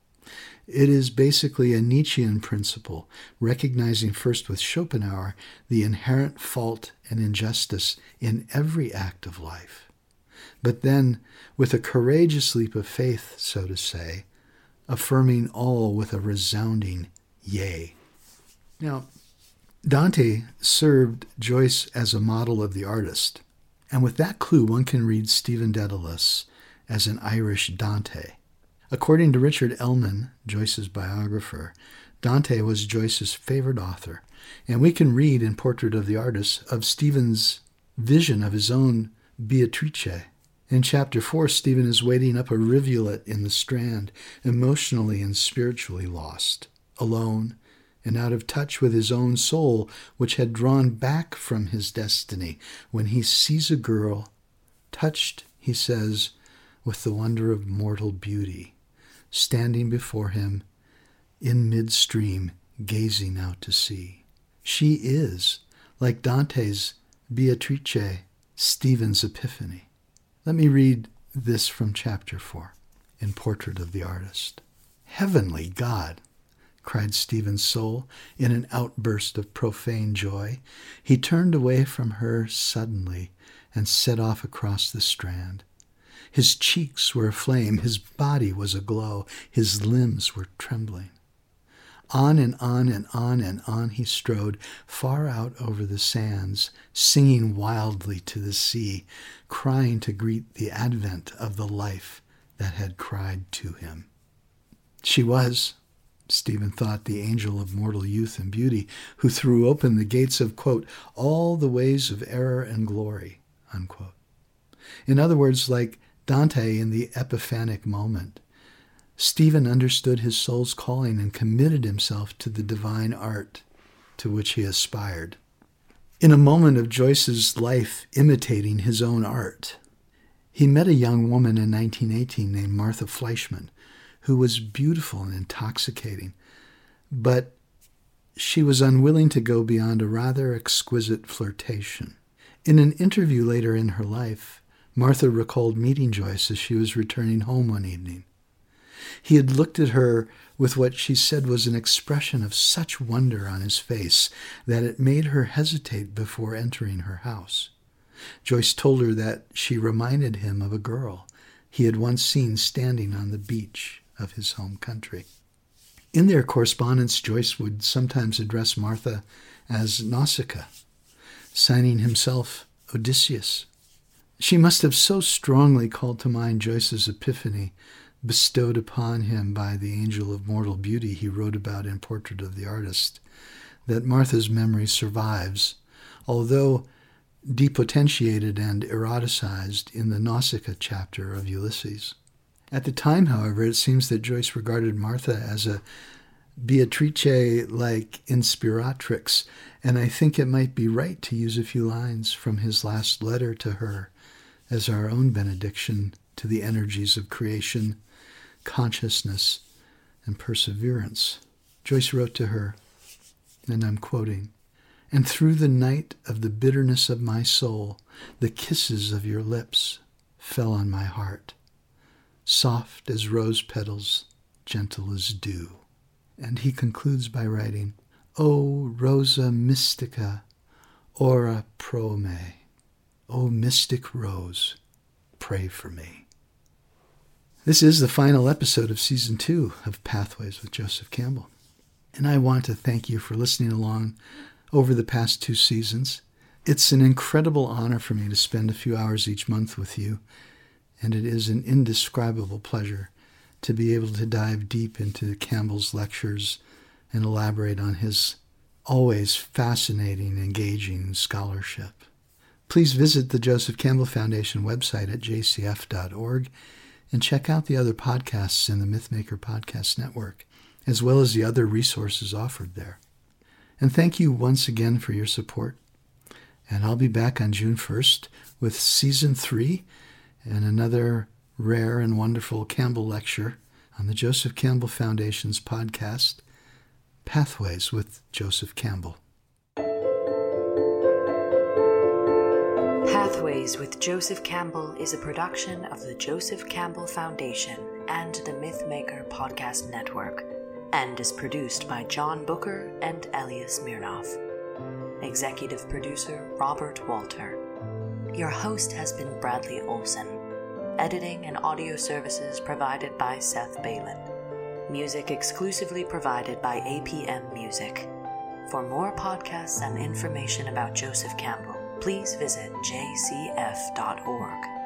It is basically a Nietzschean principle, recognizing first with Schopenhauer the inherent fault and injustice in every act of life, but then, with a courageous leap of faith, so to say, affirming all with a resounding yea. Now, Dante served Joyce as a model of the artist, and with that clue, one can read Stephen Dedalus as an Irish Dante. According to Richard Ellmann, Joyce's biographer, Dante was Joyce's favorite author, and we can read in Portrait of the Artist of Stephen's vision of his own Beatrice. In chapter 4, Stephen is wading up a rivulet in the Strand, emotionally and spiritually lost, alone, and out of touch with his own soul, which had drawn back from his destiny, when he sees a girl, touched, he says, with the wonder of mortal beauty, standing before him in midstream, gazing out to sea. She is, like Dante's Beatrice, Stephen's Epiphany. Let me read this from chapter 4 in Portrait of the Artist. Heavenly God! Cried Stephen's soul in an outburst of profane joy. He turned away from her suddenly and set off across the strand. His cheeks were aflame, his body was aglow, his limbs were trembling. On and on and on and on he strode, far out over the sands, singing wildly to the sea, crying to greet the advent of the life that had cried to him. She was, Stephen thought, the angel of mortal youth and beauty, who threw open the gates of, quote, all the ways of error and glory, unquote. In other words, like Dante in the epiphanic moment, Stephen understood his soul's calling and committed himself to the divine art to which he aspired. In a moment of Joyce's life imitating his own art, he met a young woman in 1918 named Martha Fleischmann, who was beautiful and intoxicating, but she was unwilling to go beyond a rather exquisite flirtation. In an interview later in her life, Martha recalled meeting Joyce as she was returning home one evening. He had looked at her with what she said was an expression of such wonder on his face that it made her hesitate before entering her house. Joyce told her that she reminded him of a girl he had once seen standing on the beach of his home country. In their correspondence, Joyce would sometimes address Martha as Nausicaa, signing himself Odysseus. She must have so strongly called to mind Joyce's epiphany bestowed upon him by the angel of mortal beauty he wrote about in Portrait of the Artist that Martha's memory survives, although depotentiated and eroticized in the Nausicaa chapter of Ulysses. At the time, however, it seems that Joyce regarded Martha as a Beatrice like inspiratrix, and I think it might be right to use a few lines from his last letter to her as our own benediction to the energies of creation, consciousness, and perseverance. Joyce wrote to her, and I'm quoting, and through the night of the bitterness of my soul, the kisses of your lips fell on my heart soft as rose petals, gentle as dew. And he concludes by writing, O Rosa Mystica, ora pro me. O mystic rose, pray for me. This is the final episode of season two of Pathways with Joseph Campbell. And I want to thank you for listening along over the past two seasons. It's an incredible honor for me to spend a few hours each month with you and it is an indescribable pleasure to be able to dive deep into Campbell's lectures and elaborate on his always fascinating, engaging scholarship. Please visit the Joseph Campbell Foundation website at jcf.org and check out the other podcasts in the Mythmaker Podcast Network, as well as the other resources offered there. And thank you once again for your support. And I'll be back on June 1st with season three and another rare and wonderful Campbell lecture on the Joseph Campbell Foundation's podcast, Pathways with Joseph Campbell. Pathways with Joseph Campbell is a production of the Joseph Campbell Foundation and the Mythmaker Podcast Network and is produced by John Bucher and Elias Smirnov. Executive producer Robert Walter. Your host has been Bradley Olson. Editing and audio services provided by Seth Balin. Music exclusively provided by APM Music. For more podcasts and information about Joseph Campbell, please visit jcf.org.